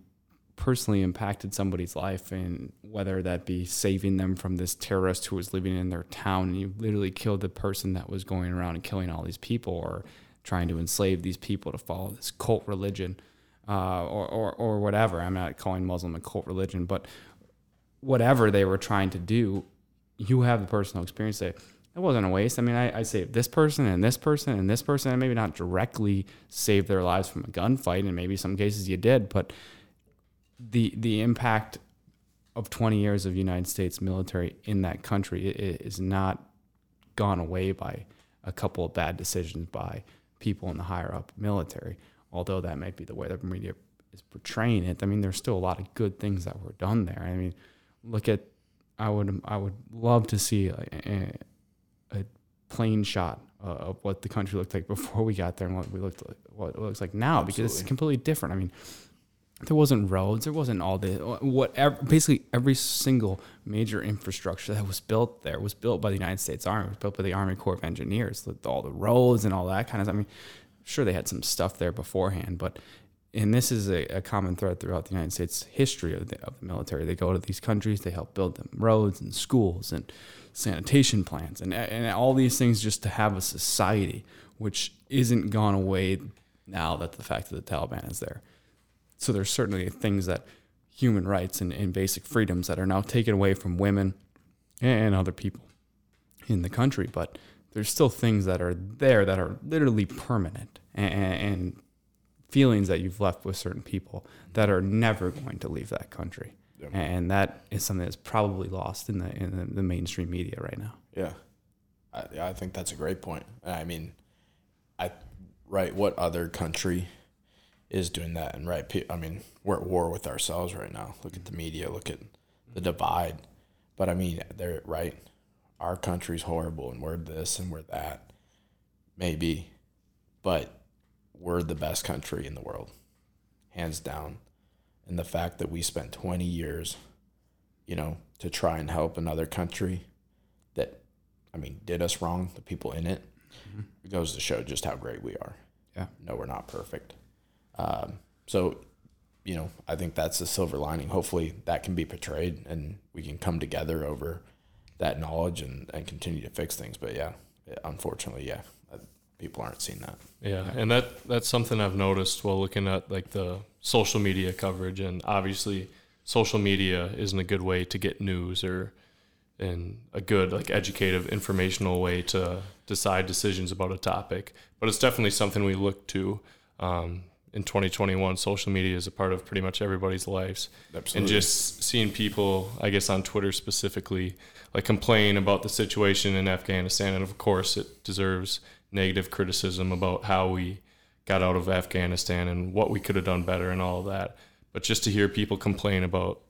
personally impacted somebody's life, and whether that be saving them from this terrorist who was living in their town, and you literally killed the person that was going around and killing all these people, or trying to enslave these people to follow this cult religion, uh, or, or or whatever. I'm not calling Muslim a cult religion, but whatever they were trying to do, you have the personal experience. Say it wasn't a waste. I mean, I, I saved this person and this person and this person, and maybe not directly saved their lives from a gunfight, and maybe some cases you did, but the the impact of 20 years of United States military in that country is not gone away by a couple of bad decisions by people in the higher up military. Although that might be the way the media is portraying it, I mean, there's still a lot of good things that were done there. I mean, look at I would I would love to see a, a, a plane shot of what the country looked like before we got there and what we looked like, what it looks like now because it's completely different. I mean, there wasn't roads, there wasn't all the whatever. Basically, every single major infrastructure that was built there was built by the United States Army, was built by the Army Corps of Engineers. All the roads and all that kind of. I mean, sure they had some stuff there beforehand, but and this is a, a common thread throughout the United States history of the, of the military. They go to these countries, they help build them roads and schools and sanitation plants and and all these things just to have a society which isn't gone away now that the fact that the Taliban is there. So there's certainly things that human rights and, and basic freedoms that are now taken away from women and other people in the country, but there's still things that are there that are literally permanent and, and feelings that you've left with certain people that are never going to leave that country. Yeah. And that is something that's probably lost in the in the, the mainstream media right now. Yeah, I, I think that's a great point. I mean, I right. What other country is doing that? And right, I mean, we're at war with ourselves right now. Look at the media. Look at the divide. But I mean, they're right. Our country's horrible, and we're this and we're that. Maybe, but we're the best country in the world, hands down. And the fact that we spent twenty years, you know, to try and help another country that I mean, did us wrong, the people in it, it goes to show just how great we are. Yeah. No, we're not perfect. Um, so, you know, I think that's the silver lining. Hopefully that can be portrayed and we can come together over that knowledge and, and continue to fix things. But yeah, unfortunately, yeah, uh, people aren't seeing that. Yeah, and that that's something I've noticed while looking at like the social media coverage, and obviously, social media isn't a good way to get news or and a good like educative, informational way to decide decisions about a topic. But it's definitely something we look to. Um, in 2021, social media is a part of pretty much everybody's lives, and just seeing people, I guess on Twitter specifically, like complain about the situation in Afghanistan, and of course, it deserves negative criticism about how we got out of Afghanistan and what we could have done better and all of that. But just to hear people complain about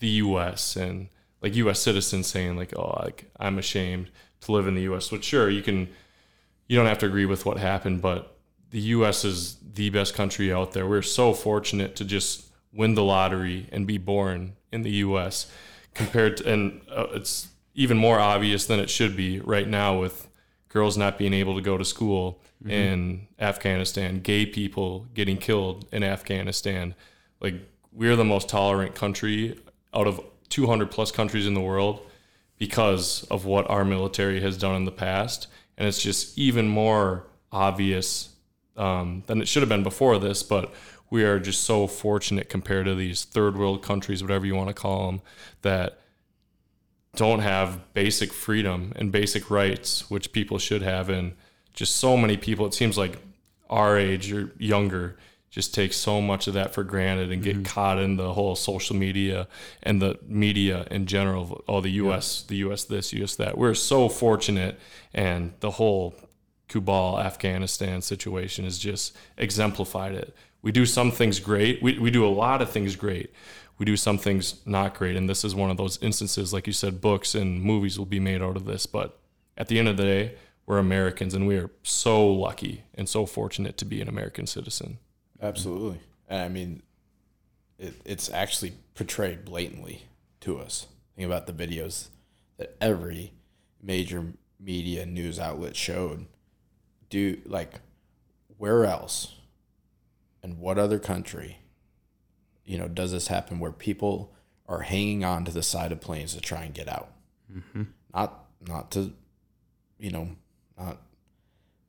the U.S. and like U.S. citizens saying like, "Oh, like I'm ashamed to live in the U.S. Which sure you can, you don't have to agree with what happened, but the U.S. is the best country out there. We're so fortunate to just win the lottery and be born in the U.S. compared to, and uh, it's even more obvious than it should be right now with girls not being able to go to school in Afghanistan, gay people getting killed in Afghanistan. Like we're the most tolerant country out of 200 plus countries in the world because of what our military has done in the past, and it's just even more obvious um, than it should have been before this. But we are just so fortunate compared to these third world countries, whatever you want to call them, that don't have basic freedom and basic rights, which people should have. And just so many people, it seems like our age or younger, just take so much of that for granted and get caught in the whole social media and the media in general. Oh, the U.S., the U.S. this, U.S. that. We're so fortunate, and the whole Kabul, Afghanistan situation has just exemplified it. We do some things great. We, we do a lot of things great. We do some things not great. And this is one of those instances, like you said, books and movies will be made out of this. But at the end of the day, we're Americans and we are so lucky and so fortunate to be an American citizen. Absolutely. And I mean, it, it's actually portrayed blatantly to us. Think about the videos that every major media news outlet showed. Do like, where else and what other country, you know, does this happen where people are hanging on to the side of planes to try and get out? Mm-hmm. Not, not to, you know, not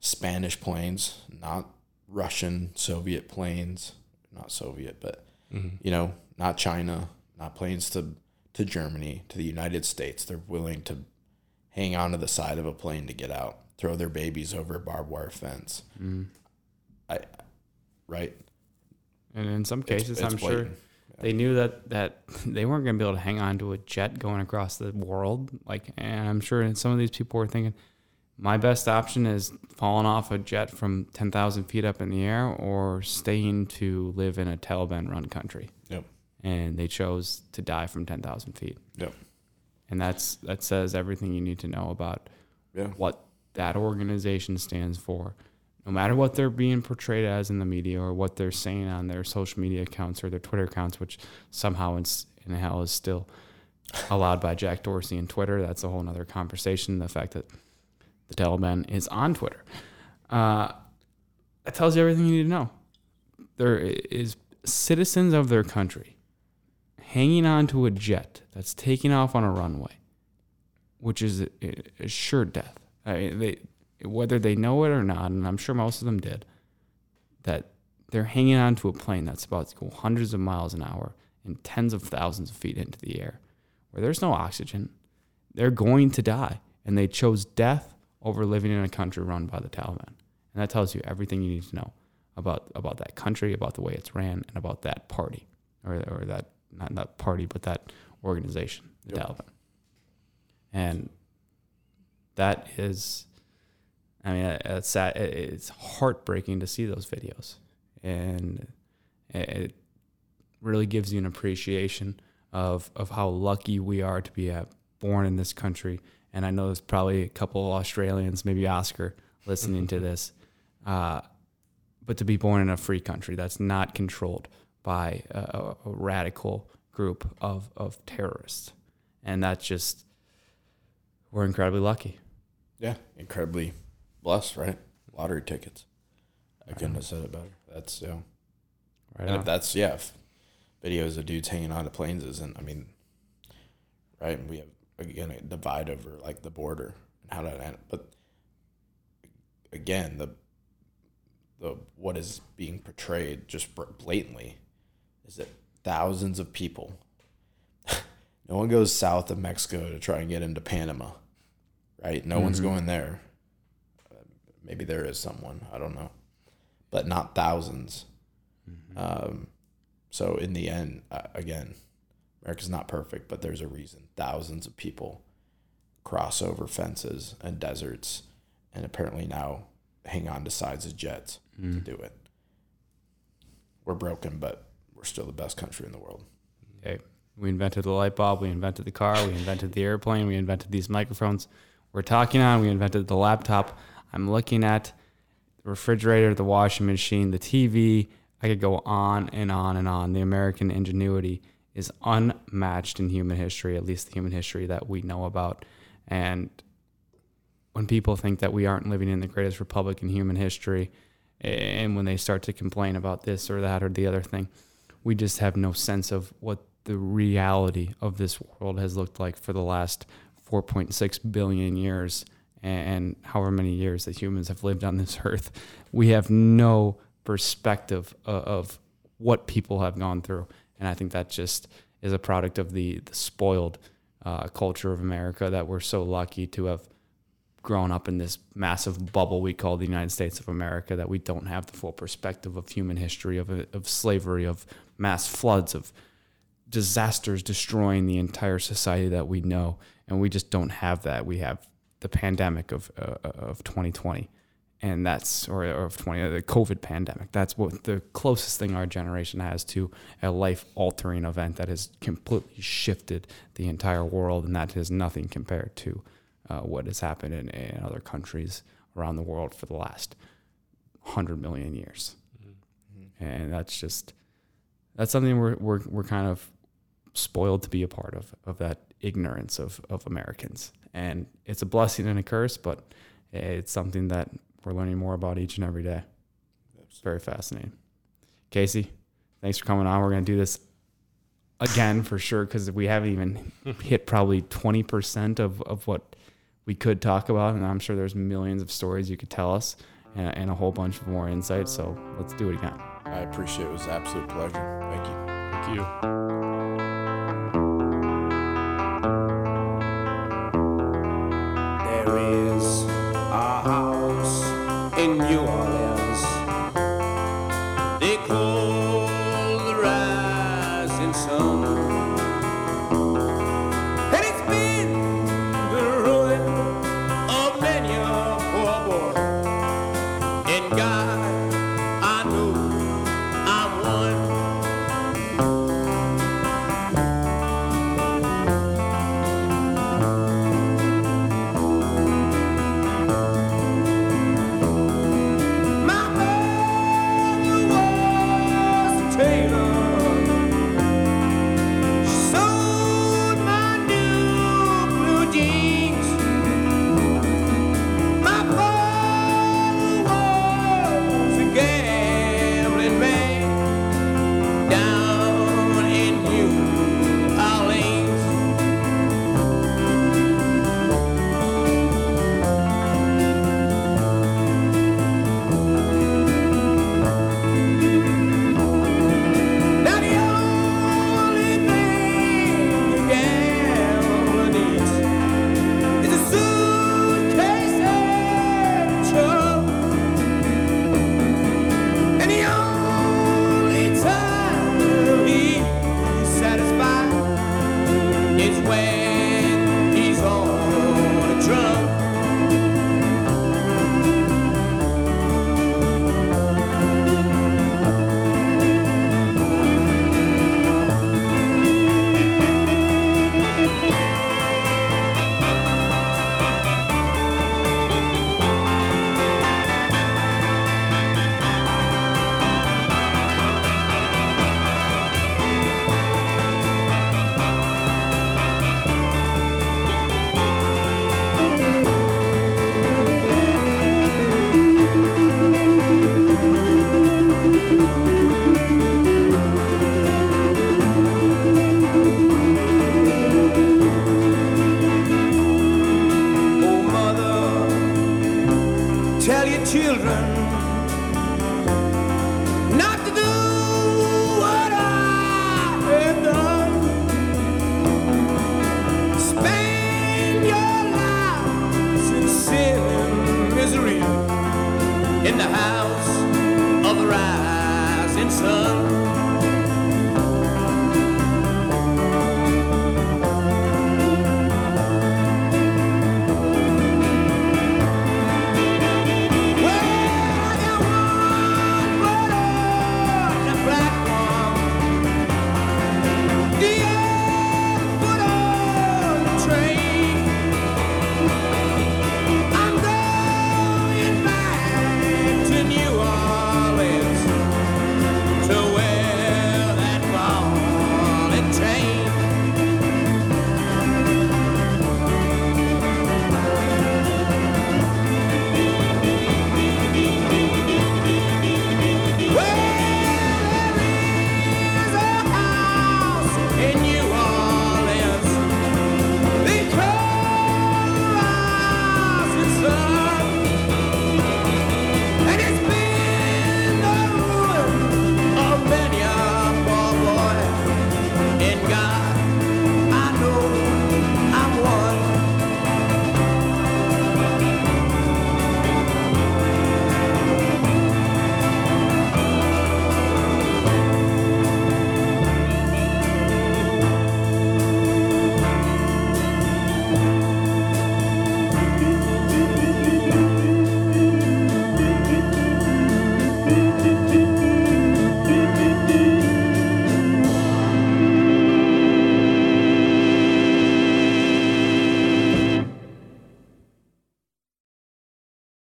Spanish planes, not Russian, Soviet planes, not Soviet, but mm-hmm. you know, not China, not planes to to Germany, to the United States. They're willing to hang on to the side of a plane to get out, throw their babies over a barbed wire fence. Mm-hmm. I, right? And in some cases, it's I'm sure they knew that that they weren't going to be able to hang on to a jet going across the world. Like, and I'm sure some of these people were thinking, my best option is falling off a jet from 10,000 feet up in the air or staying to live in a Taliban-run country. Yep. And they chose to die from 10,000 feet. Yep. And that's that says everything you need to know about Yeah. what that organization stands for. No matter what they're being portrayed as in the media or what they're saying on their social media accounts or their Twitter accounts, which somehow in, in hell is still allowed by Jack Dorsey and Twitter. That's a whole other conversation. The fact that the Taliban is on Twitter. Uh, that tells you everything you need to know. There is citizens of their country hanging on to a jet that's taking off on a runway, which is sure death. I mean, they, whether they know it or not, and I'm sure most of them did, that they're hanging on to a plane that's about to go hundreds of miles an hour and tens of thousands of feet into the air, where there's no oxygen. They're going to die, and they chose death over living in a country run by the Taliban. And that tells you everything you need to know about about that country, about the way it's ran, and about that party, or or that not that party, but that organization, the Taliban. And that is, I mean, uh, it's sad. It's heartbreaking to see those videos, and it- really gives you an appreciation of of how lucky we are to be uh, born in this country. And I know there's probably a couple of Australians, maybe Oscar, listening to this, uh, but to be born in a free country that's not controlled by a, a, a radical group of of terrorists, and that's just we're incredibly lucky. Yeah. Incredibly blessed, right? Lottery tickets. I couldn't have said it better. That's yeah. Right And if that's yeah, if videos of dudes hanging on to planes isn't. I mean, right? We have again a divide over like the border and how to end. But again, the the what is being portrayed just blatantly is that thousands of people. no one goes south of Mexico to try and get into Panama, right? No one's going there. Maybe there is someone I don't know, but not 1000s um, so in the end, uh, again, America's not perfect, but there's a reason. Thousands of people cross over fences and deserts, and apparently now hang on to sides of jets to do it. We're broken, but we're still the best country in the world. Hey, we invented the light bulb, we invented the car, we invented the airplane, we invented these microphones. We're talking on. We invented the laptop. I'm looking at the refrigerator, the washing machine, the TV. I could go on and on and on. The American ingenuity is unmatched in human history, at least the human history that we know about. And when people think that we aren't living in the greatest republic in human history, and when they start to complain about this or that or the other thing, we just have no sense of what the reality of this world has looked like for the last 4.6 billion years and however many years that humans have lived on this earth. We have no perspective of, what people have gone through. And I think that just is a product of the, the spoiled uh, culture of America that we're so lucky to have grown up in this massive bubble we call the United States of America that we don't have the full perspective of human history, of, of slavery, of mass floods, of disasters destroying the entire society that we know. And we just don't have that. We have the pandemic of, uh, of 2020 and that's or, or of 20 the covid pandemic that's what the closest thing our generation has to a life altering event that has completely shifted the entire world and that is nothing compared to uh, what has happened in, in other countries around the world for the last 100 million years mm-hmm. and that's just that's something we're, we're, we're kind of spoiled to be a part of of that ignorance of, of americans and it's a blessing and a curse but it's something that we're learning more about each and every day. It's very fascinating. Casey, thanks for coming on. We're going to do this again for sure because we haven't even hit probably 20% of, of what we could talk about. And I'm sure there's millions of stories you could tell us and, and a whole bunch of more insights. So let's do it again. I appreciate it. It was an absolute pleasure. Thank you. Thank you. In the